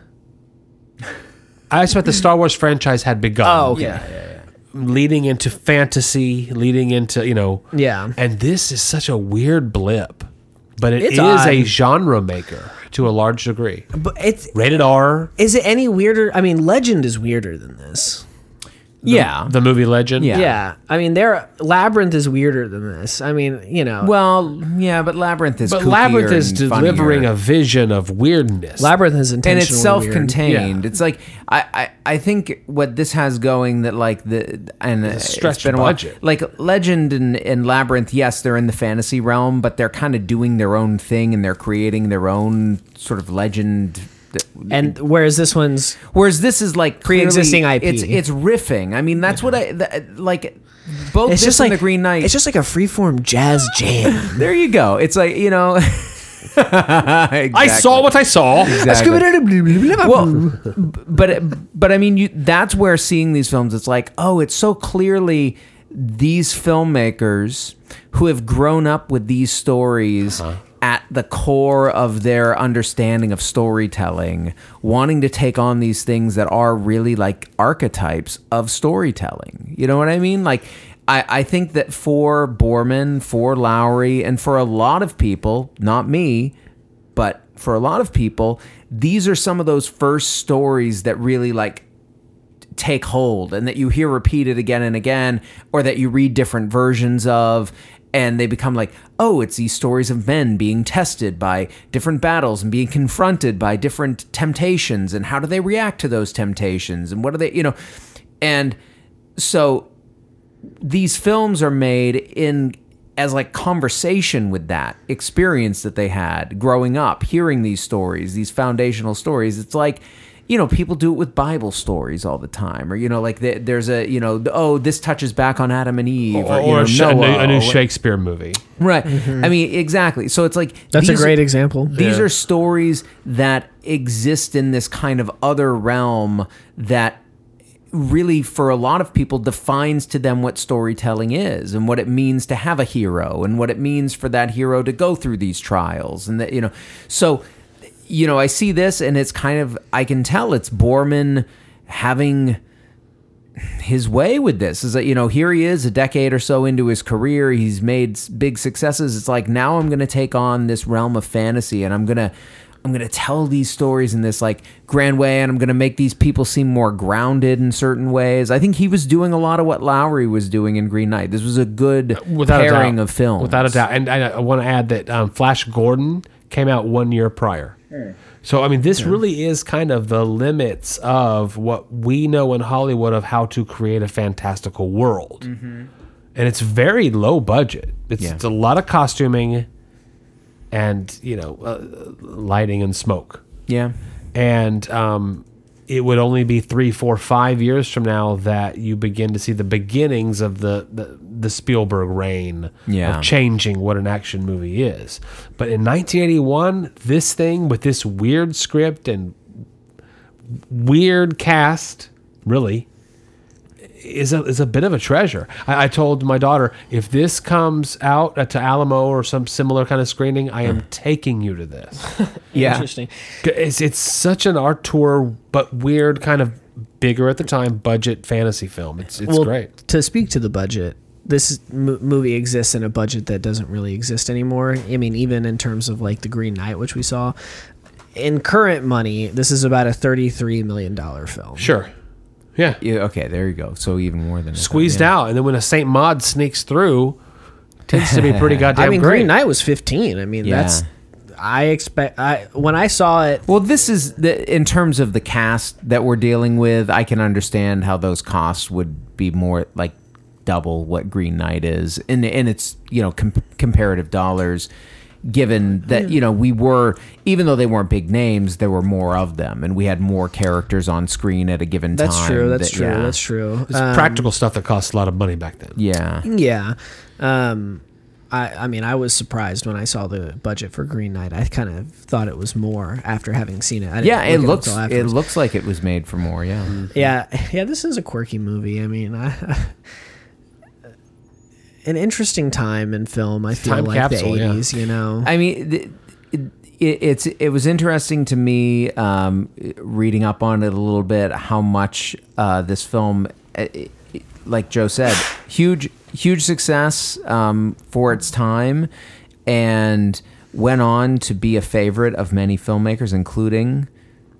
it? I expect the Star Wars franchise had begun. Oh, okay. Yeah. leading into fantasy, leading into you know, Yeah. And this is such a weird blip, but it It's is odd. a genre maker to a large degree. But it's Rated R, is it any weirder? I mean, Legend is weirder than this. Yeah. the movie Legend. Yeah. Yeah. I mean, their Labyrinth is weirder than this. I mean, you know, well, yeah, but Labyrinth is But Labyrinth is delivering funnier. a vision of weirdness. Labyrinth is intentionally and it's self-contained. It's like I, I I think what this has going that like the and it's stretched been a while- budget. Like Legend and, and Labyrinth, yes, they're in the fantasy realm, but they're kind of doing their own thing and they're creating their own sort of legend. And whereas this one's Whereas this is like Pre-existing IP. It's it's riffing. I mean, that's what I the, like. Both it's this just and like the Green Knight. It's just like a freeform jazz jam. there you go. It's like you know. I saw what I saw. well, but but I mean, you, that's where seeing these films, it's like, oh, it's so clearly these filmmakers who have grown up with these stories uh-huh. At the core of their understanding of storytelling, wanting to take on these things that are really like archetypes of storytelling. You know what I mean? Like. I, I think that for Boorman, for Lowery, and for a lot of people, not me, but for a lot of people, these are some of those first stories that really like take hold and that you hear repeated again and again, or that you read different versions of. And they become like, oh, it's these stories of men being tested by different battles and being confronted by different temptations. And how do they react to those temptations? And what do they, you know? And so these films are made in as like conversation with that experience that they had growing up hearing these stories these foundational stories it's like you know people do it with bible stories all the time or you know like the, there's a you know oh this touches back on adam and eve or, Or, you know, a, sh- a new, Noah, a new or- Shakespeare movie. right mm-hmm. i mean exactly so it's like That's a great example. these Yeah. are stories that exist in this kind of other realm that really for a lot of people defines to them what storytelling is and what it means to have a hero and what it means for that hero to go through these trials and that you know so you know I see this and it's kind of I can tell it's Boorman having his way with this is that you know here he is a decade or so into his career he's made big successes it's like now i'm going to take on this realm of fantasy and i'm going to i'm going to tell these stories in this like grand way and i'm going to make these people seem more grounded in certain ways i think he was doing a lot of what lowery was doing in green knight this was a good Without pairing a doubt. of films Without a doubt. And I, I want to add that um, Flash Gordon came out one year prior. So, I mean, this really is kind of the limits of what we know in Hollywood of how to create a fantastical world. And it's very low budget. It's, Yeah. it's a lot of costuming and, you know, uh, lighting and smoke. yeah and um, it would only be three, four, five years from now that you begin to see the beginnings of the the, the Spielberg reign Yeah. of changing what an action movie is. But in 1981, this thing with this weird script and weird cast, really. Is a, is a bit of a treasure. I, I told my daughter if this comes out to Alamo or some similar kind of screening, I am hmm. taking you to this. yeah Interesting. It's it's such an auteur, but weird kind of bigger at the time budget fantasy film. It's it's well, great. To speak to the budget, this m- movie exists in a budget that doesn't really exist anymore. I mean, even in terms of like the Green Knight, which we saw. In current money, this is about a thirty-three million dollar film. Sure. Yeah. Yeah, okay, there you go. So even more than I thought, Squeezed yeah. out, and then when a Saint Maud sneaks through, tends to be pretty goddamn I mean, great. Green Knight was fifteen. I mean, Yeah. that's I expect. I when I saw it, Well, this is the, in terms of the cast that we're dealing with. I can understand how those costs would be more like double what Green Knight is, and and it's you know com- comparative dollars. Given that you know we were, even though they weren't big names, there were more of them, and we had more characters on screen at a given time. that's time. true. That's that- true. yeah. That's true. It's Um, practical stuff that costs a lot of money back then. Yeah, Yeah. Um, I, I mean, I was surprised when I saw the budget for Green Knight. I kind of thought it was more after having seen it. I didn't yeah. It look looks until it looks like it was made for more. Yeah. Yeah, yeah. This is a quirky movie. I mean, I, an interesting time in film. I feel Time like capsule, the yeah. '80s. You know, I mean, th- it, it's it was interesting to me um, reading up on it a little bit how much uh, this film, uh, it- like Joe said, huge huge success um, for its time, and went on to be a favorite of many filmmakers, including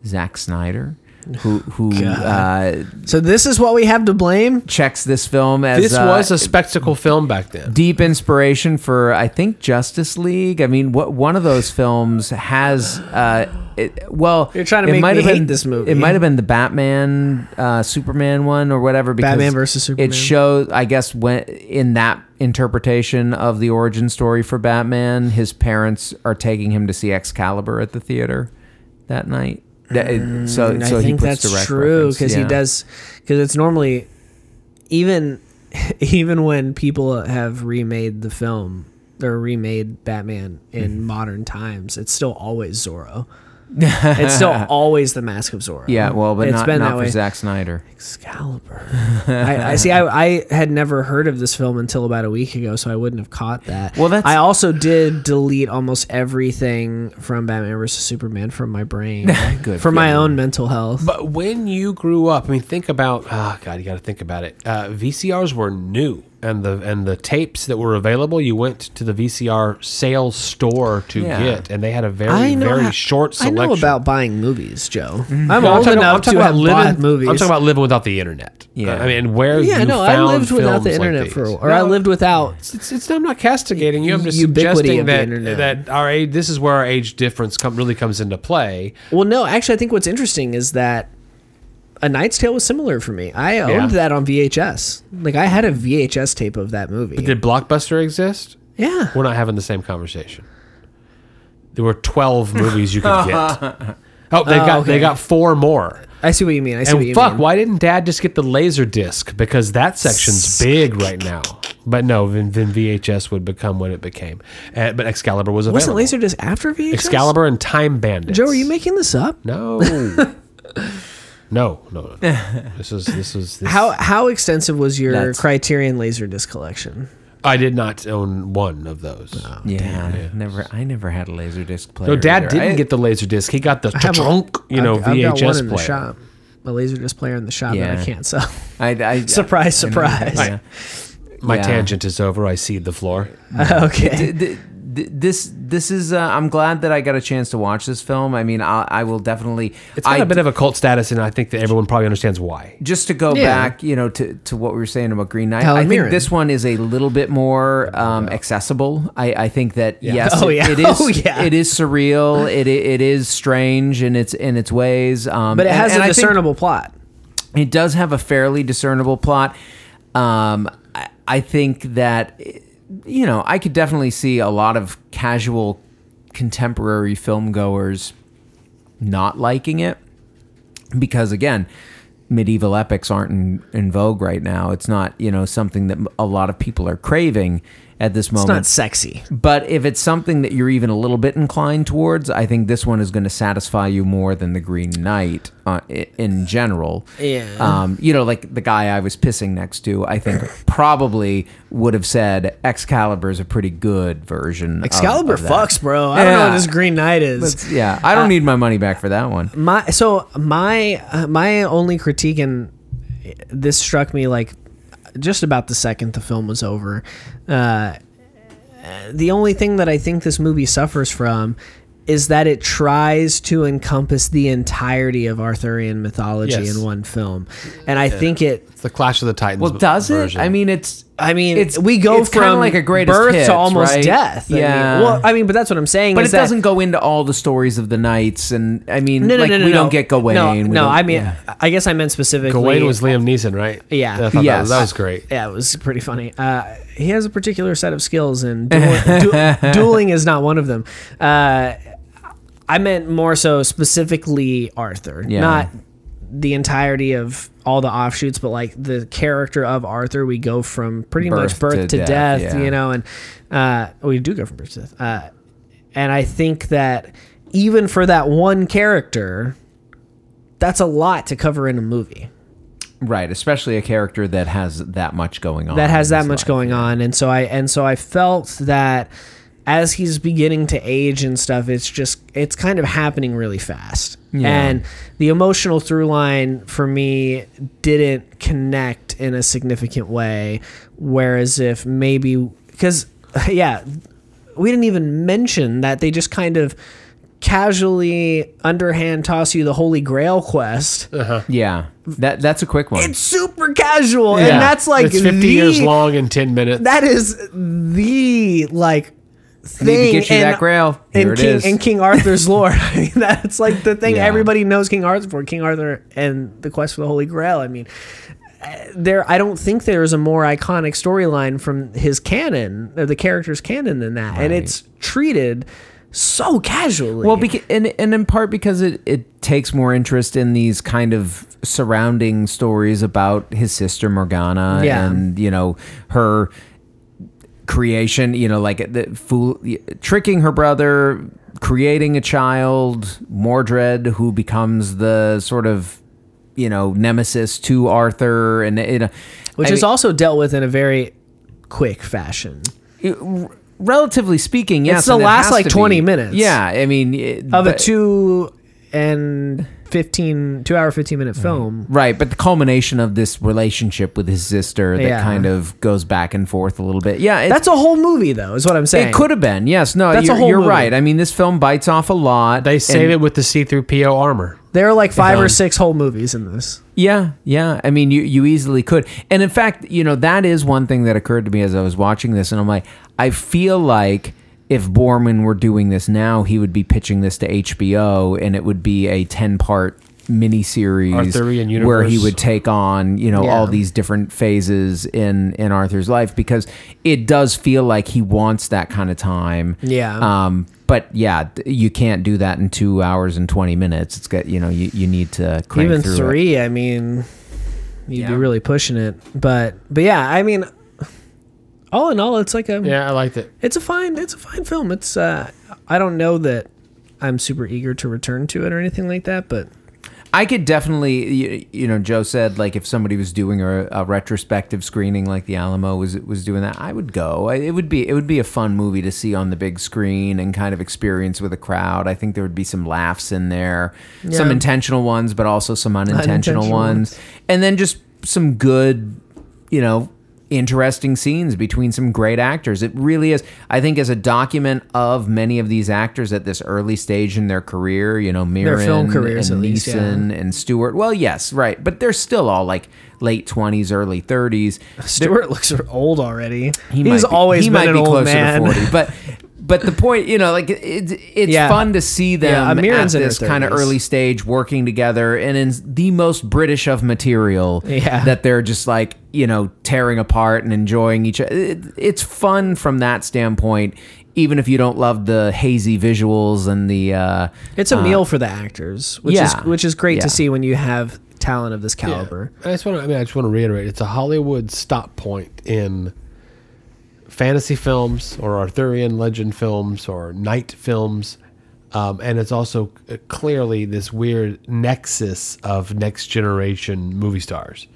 Zack Snyder, who who uh, so this is what we have to blame. checks this film as This uh, was a spectacle film back then. deep inspiration for I think Justice League. I mean, what one of those films has uh, it, well, You're trying to it make might me have hate been, this movie. It might have been the Batman, uh, Superman one or whatever. Because Batman versus Superman. It shows, I guess, when in that interpretation of the origin story for Batman, his parents are taking him to see Excalibur at the theater that night. That- it- so, Mm, I so he think that's true because he does because it's normally even even when people have remade the film or remade Batman in Mm-hmm. modern times, it's still always Zorro. It's still always the Mask of Zorro. Yeah, well, but It's not, been not that for way. Zack Snyder. Excalibur. I, I see. I, I had never heard of this film until about a week ago, so I wouldn't have caught that. Well, that's- I also did delete almost everything from Batman vs Superman from my brain, Good for my own mental health. But when you grew up, I mean, think about ah, God, you got to think about it. Uh, VCRs were new, and the and the tapes that were available, you went to the VCR sales store to Yeah. get, and they had a very very how- short I selection. know about buying movies, Joe. I'm No, I'm old talking, enough I'm to about have living. bought movies. I'm talking about living without the internet. Yeah. Uh, I mean, where yeah, you no, I lived without the like internet these. for, or I lived without. It's, it's, I'm not castigating you. I'm just suggesting that that our age. This is where our age difference come, really comes into play. Well, no, actually, I think what's interesting is that A Knight's Tale was similar for me. I owned Yeah. that on VHS. Like I had a VHS tape of that movie. Did Blockbuster exist? yeah. We're not having the same conversation. There were 12 movies you could get. Oh, they Oh, got they got four more. I see what you mean. I see what you fuck, mean. Fuck, why didn't Dad just get the laser disc? Because that section's big right now. But no, then, then VHS would become what it became. Uh, but Excalibur was available. Wasn't Laserdisc after VHS? Excalibur and Time Bandits. Joe, are you making this up? No. no, no, no. This is this is this. How how extensive was your That's- Criterion Laserdisc collection? I did not own one of those. Oh, yeah, never. I never had a laser disc player. No, Dad either. didn't I- get the laser disc. He got the I have a- trunk, you know, I've, I've got VHS one in the player. shop. A Laserdisc player in the shop that Yeah. I can't sell. I, I, Surprise, I know, surprise. yeah. My Yeah. tangent is over. I cede the floor. okay. Th- th- th- this this is. Uh, I'm glad that I got a chance to watch this film. I mean, I, I will definitely. It's got I a bit of a cult status, and I think that everyone probably understands why. just to go Yeah. back, you know, to, to what we were saying about Green Knight, Helen I think this one is a little bit more um, accessible. I, I think that yes, Oh, it- yeah. it is. Oh, yeah. It is surreal. It it is strange in its in its ways. Um, but it has and a I think- discernible plot. it does have a fairly discernible plot. Um, I, I think that you know I could definitely see a lot of casual contemporary film goers not liking it because again medieval epics aren't in, in vogue right now. It's not you know something that a lot of people are craving at this moment. It's not sexy. But if it's something that you're even a little bit inclined towards, I think this one is going to satisfy you more than the Green Knight uh, in general. Yeah. Um, you know, like the guy I was pissing next to, I think probably would have said Excalibur is a pretty good version. Excalibur of that. fucks, bro. I don't know what this Green Knight is. That's- yeah, I don't need my money back for that one. my so my uh, my only critique and this struck me like just about the second the film was over uh the only thing that i think this movie suffers from is that it tries to encompass the entirety of arthurian mythology Yes. in one film and i think it It's the Clash of the Titans. Well, does version. it? I mean, it's. I mean, It's- we go it's from like a greatest birth hits, to almost right? death. I mean, Yeah. well, I mean, but that's what I'm saying. But is it that- doesn't go into all the stories of the knights, and I mean, No, no, like no, no, we no. don't get Gawain. No, no. I mean, yeah. I guess I meant specifically. Gawain was Liam Neeson, right? Yeah. I thought that, Yes. was, that was great. Yeah, it was pretty funny. Uh, he has a particular set of skills, and duel- du- dueling is not one of them. Uh, I meant more so specifically Arthur, Yeah. not the entirety of all the offshoots, but like the character of Arthur. We go from pretty much Birth birth to to, death, death, yeah. you know, and uh, we do go from birth to death. Uh, and I think that even for that one character, that's a lot to cover in a movie. right, especially a character that has that much going on. that has that much life. going on and so i and so i felt that as he's beginning to age and stuff it's just it's kind of happening really fast and the emotional through line for me didn't connect in a significant way whereas if maybe because yeah we didn't even mention that they just kind of casually underhand toss you the holy grail quest uh-huh. Yeah, that that's a quick one. it's super casual Yeah. and that's like it's 50 the, years long in 10 minutes. that is the like I need to thing get you in, that grail. Here in King, King Arthur's lore. I mean, that's like the thing Yeah. everybody knows King Arthur for. King Arthur and the quest for the Holy Grail. I mean, uh, there. I don't think there is a more iconic storyline from his canon, or the character's canon, than that, and it's treated so casually. Well, beca- and and in part because it it takes more interest in these kind of surrounding stories about his sister Morgana Yeah. and you know her creation. You know, like the fool tricking her brother, creating a child, Mordred, who becomes the sort of you know nemesis to Arthur, and know, which I is mean- also dealt with in a very quick fashion. relatively speaking, yes, the and it last, like, 20 be. minutes. Yeah, I mean, it- Of a two and fifteen, two hour fifteen minute film. Right, but the culmination of this relationship with his sister that Yeah. kind of goes back and forth a little bit. Yeah, it, That's a whole movie, though, is what I'm saying. it could have been. Yes, no, That's a you're, whole you're movie. right. I mean, this film bites off a lot. they save and- it with the see-through PO armor. There are like five or six whole movies in this. Yeah, yeah. I mean, you you easily could. And in fact, you know, that is one thing that occurred to me as I was watching this, and I'm like, I feel like if Boorman were doing this now, he would be pitching this to HBO, and it would be a ten part miniseries Arthurian where he would take on you know Yeah. all these different phases in in Arthur's life because it does feel like he wants that kind of time. Yeah. Um. But yeah, you can't do that in two hours and twenty minutes. It's got you know you, you need to crank Even through it. three, I mean, you'd be really pushing it. But but yeah, I mean, all in all, it's like a Yeah, I liked it. it's a fine it's a fine film. It's uh, I don't know that I'm super eager to return to it or anything like that, but I could definitely, you, you know, Joe said like if somebody was doing a, a retrospective screening like the Alamo was was doing that, I would go. I, it would be it would be a fun movie to see on the big screen and kind of experience with a crowd. I think there would be some laughs in there, some intentional ones, but also some unintentional, Unintentional ones, and then just some good, you know. Interesting scenes between some great actors. It really is. I think as a document of many of these actors at this early stage in their career, you know, Mirren film careers, and at least, yeah. And Stewart. Well, yes, right, but they're still all like late twenties, early thirties. Stewart looks old already. He He's might be- always he been might an be old closer man. to forty, but. But the point, you know, like it's it's Yeah. fun to see Yeah, them Mirren's at this kind of early stage working together, and in the most British of material. Yeah. that they're just like you know tearing apart and enjoying each other. It, it's fun from that standpoint, even if you don't love the hazy visuals and the. Uh, It's a meal for the actors, which yeah. is which is great Yeah. to see when you have talent of this caliber. I just want to. I mean, I just want to reiterate. It's a Hollywood stop point in fantasy films or Arthurian legend films or knight films. Um, and it's also uh, clearly this weird nexus of next generation movie stars.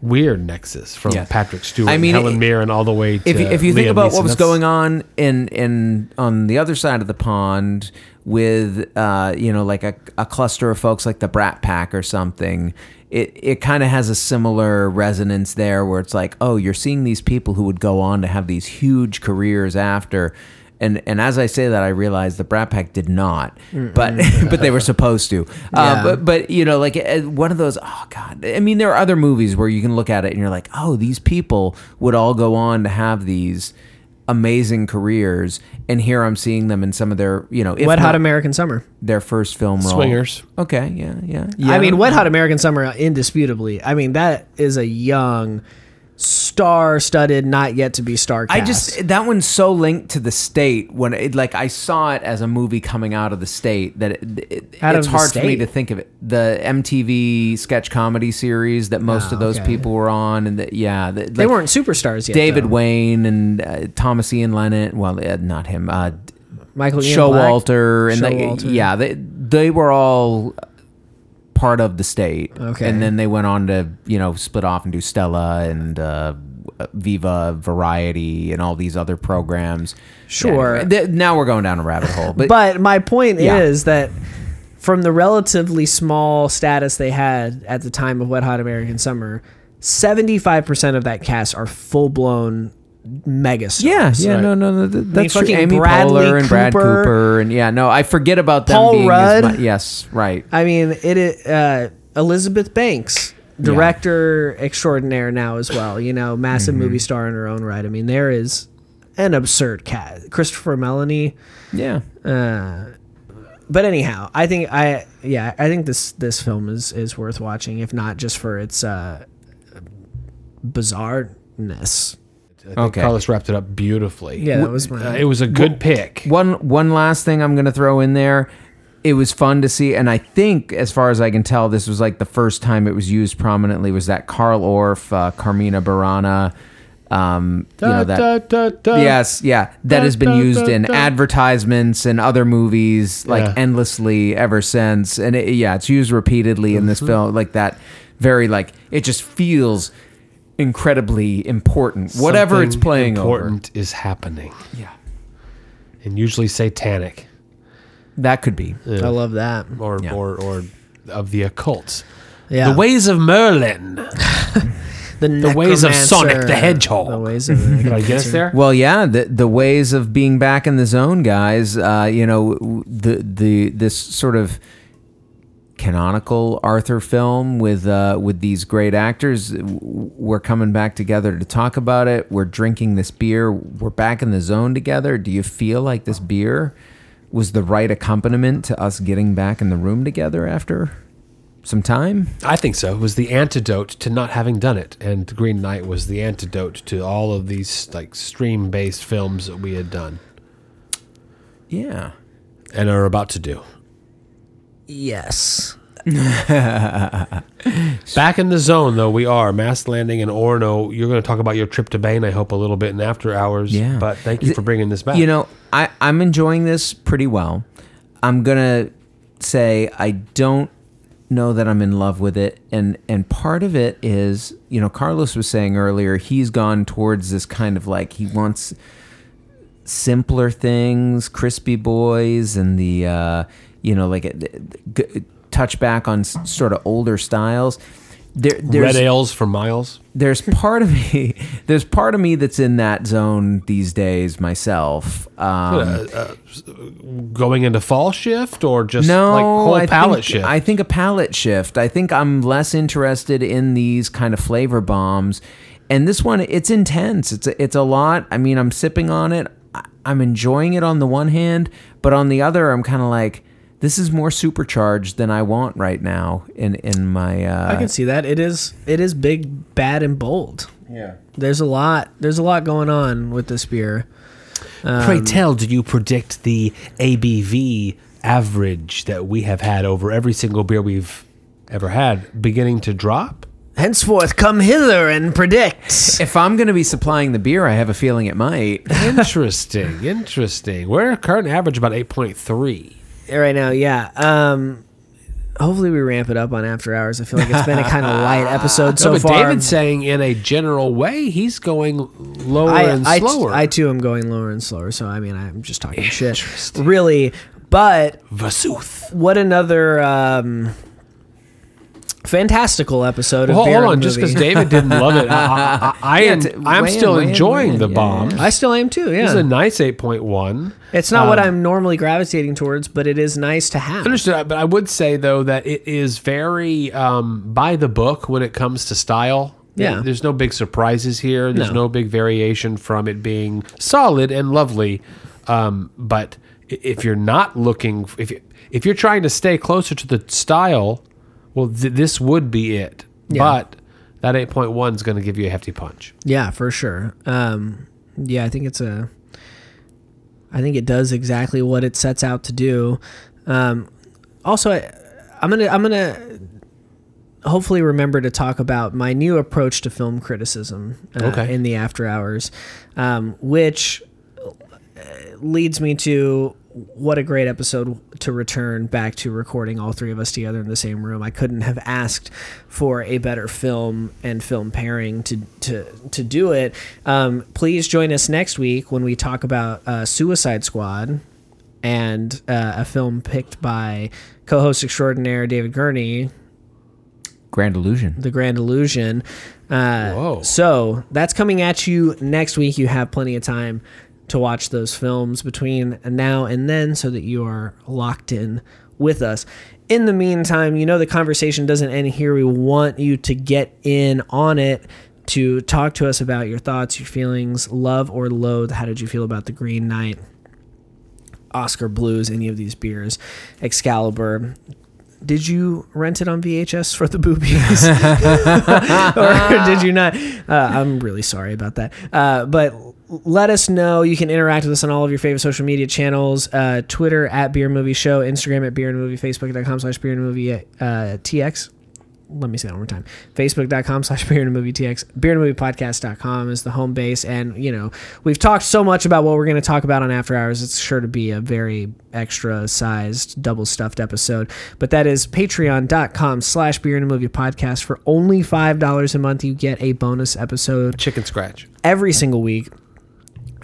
Weird nexus from Yeah. Patrick Stewart, I mean, Helen Mirren, all the way to if you, if you think Liam about what was going on in in on the other side of the pond with uh, you know like a, a cluster of folks like the Brat Pack or something, it it kind of has a similar resonance there where it's like oh you're seeing these people who would go on to have these huge careers after. And, and as I say that, I realize the Brat Pack did not, but but they were supposed to. Yeah. Uh, but but you know, like uh, one of those. Oh God! I mean, there are other movies where you can look at it and you're like, oh, these people would all go on to have these amazing careers, and here I'm seeing them in some of their, you know, if Wet Hot not American Summer. their first film role. Swingers. Okay, yeah, yeah. yeah. I mean, Wet Hot American Summer, indisputably. I mean, that is a young, star-studded, not yet to be star I just that one's so linked to the state when it like I saw it as a movie coming out of the state that it, it, Out of it's the hard for me state? to think of it. The MTV sketch comedy series that most Oh, of those okay. people were on, and that yeah, the, they like, weren't superstars yet. David though. Wain and uh, Thomas Ian Lennon. Well, uh, not him. Uh, Michael Ian Black. Showalter and they, Showalter. yeah, they they were all part of the state. Okay. and then they went on to you know split off and do Stella and uh, Viva Variety and all these other programs. Sure. Yeah, th- now we're going down a rabbit hole, but, But my point Yeah. is that from the relatively small status they had at the time of Wet Hot American Summer, 75% of that cast are full-blown megastars. yeah, yeah, right. no, no, no, th- that's true. fucking Amy Bradley Poehler and Brad Cooper. Cooper, and yeah, no, I forget about them Paul being Rudd. as yes, right. I mean, it. uh, Elizabeth Banks, director extraordinaire now as well. You know, massive Mm-hmm. movie star in her own right. I mean, there is an absurd cat. Christopher Meloni. Yeah, Uh, but anyhow, I think I yeah I think this this film is is worth watching, if not just for its uh, bizarreness. I think Okay. Carlos wrapped it up beautifully. Yeah, that was my. Uh, it was a good pick. One one last thing I'm gonna throw in there. It was fun to see, and I think, as far as I can tell, this was like the first time it was used prominently. Was that Carl Orff, uh, Carmina Burana? Um, you know that. Da, da, da. Yes, yeah, that Da, has been used da, in da. advertisements and other movies like Yeah. endlessly ever since, and it, yeah, it's used repeatedly in Mm-hmm. this film, like that. Very like it just feels incredibly important. Whatever it's playing important is happening. Yeah, and usually satanic that could be. I love that. or Yeah. or or of the occult. Yeah, The ways of Merlin. the, the ways of Sonic the Hedgehog. The ways of Did I get us there? Well, yeah, the the ways of being back in the zone, guys. Uh, you know, the the this sort of canonical Arthur film with uh, with these great actors. We're coming back together to talk about it. We're drinking this beer. We're back in the zone together. Do you feel like this beer was the right accompaniment to us getting back in the room together after some time? I think so. It was the antidote to not having done it, and Green Knight was the antidote to all of these like stream-based films that we had done Yeah. and are about to do. Yes. Back in the zone, though, we are. Mass Landing and Orno. You're going to talk about your trip to Bain, I hope, a little bit in after hours. Yeah. But thank you for bringing this back. You know, I, I'm enjoying this pretty well. I'm gonna say I don't know that I'm in love with it, and and part of it is, you know, Carlos was saying earlier he's gone towards this kind of like he wants simpler things, crispy boys, and the uh, you know like uh, g- touch back on s- sort of older styles. There, there's, Red ales for miles. there's part of me there's part of me that's in that zone these days myself um, Going into fall shift or just no like whole I palette think, shift? i think a palette shift i think i'm less interested in these kind of flavor bombs and this one it's intense it's a, it's a lot i mean i'm sipping on it I- i'm enjoying it on the one hand but on the other i'm kind of like this is more supercharged than i want right now in in my uh I can see that. It is it is big, bad, and bold. yeah There's a lot. There's a lot going on with this beer. Um, Pray tell, do you predict the ABV average that we have had over every single beer we've ever had beginning to drop? Henceforth, come hither and predict. If I'm going to be supplying the beer, I have a feeling it might. Interesting, interesting. We're current average about eight point three. Right now, yeah. Um, hopefully, we ramp it up on after hours. I feel like it's been a kind of light episode so but far. David's saying in a general way, he's going lower I, and I, slower. I too am going lower and slower. So I mean, I'm just talking shit, really. But Vasuth. what another um, fantastical episode of Hold, Beer hold and on, just because David didn't love it, I, I, I, Yeah, am, I'm in, still in, enjoying in. the Yeah, bomb. yeah. I still am too. This is a nice eight point one. it's not what um, I'm normally gravitating towards, but it is nice to have. Understood, but I would say though that it is very um, by the book when it comes to style. Yeah. there's no big surprises here. There's No. no, big variation from it being solid and lovely. Um, but if you're not looking, if you, if you're trying to stay closer to the style, well, th- this would be it. Yeah. But that eight point one is going to give you a hefty punch. Yeah, for sure. Um, yeah, I think it's a. I think it does exactly what it sets out to do. Um, also, I, I'm gonna I'm gonna hopefully remember to talk about my new approach to film criticism uh, Okay. in the after hours, um, which uh, leads me to what a great episode to return back to recording all three of us together in the same room. I couldn't have asked for a better film and film pairing to to to do it. Um, please join us next week when we talk about uh, Suicide Squad and uh, a film picked by co-host extraordinaire David Gurney, Grand Illusion. The Grand Illusion. Uh, Whoa. So that's coming at you next week. You have plenty of time to watch those films between now and then so that you are locked in with us. In the meantime, you know the conversation doesn't end here. We want you to get in on it to talk to us about your thoughts, your feelings, love or loathe. How did you feel about The Green Knight? Oskar Blues, any of these beers, Excalibur. Did you rent it on VHS for the boobies, or did you not? Uh, I'm really sorry about that. Uh, but let us know. You can interact with us on all of your favorite social media channels: uh, Twitter at Beer Movie Show, Instagram at Beer and Movie, Facebook.com slash Beer and Movie uh, TX let me say that one more time. Facebook.com slash beer and movie tx beer and movie podcast.com is the home base. And you know we've talked so much about what we're going to talk about on after hours. It's sure to be a very extra sized double stuffed episode. But that is patreon.com slash beer and movie podcast for only five dollars a month. You get a bonus episode Chicken scratch. every single week.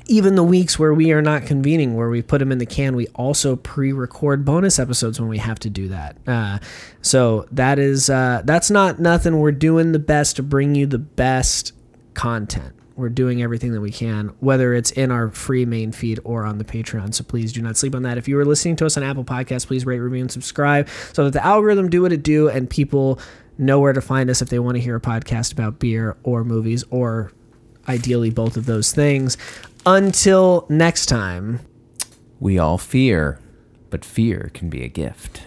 Even the weeks where we are not convening, where we put them in the can, we also pre-record bonus episodes when we have to do that. Uh, so that is uh, that's not nothing. We're doing the best to bring you the best content. We're doing everything that we can, whether it's in our free main feed or on the Patreon. So please do not sleep on that. If you are listening to us on Apple Podcasts, please rate, review, and subscribe so that the algorithm do what it do and people know where to find us if they want to hear a podcast about beer or movies or ideally both of those things. Until next time. We all fear, but fear can be a gift.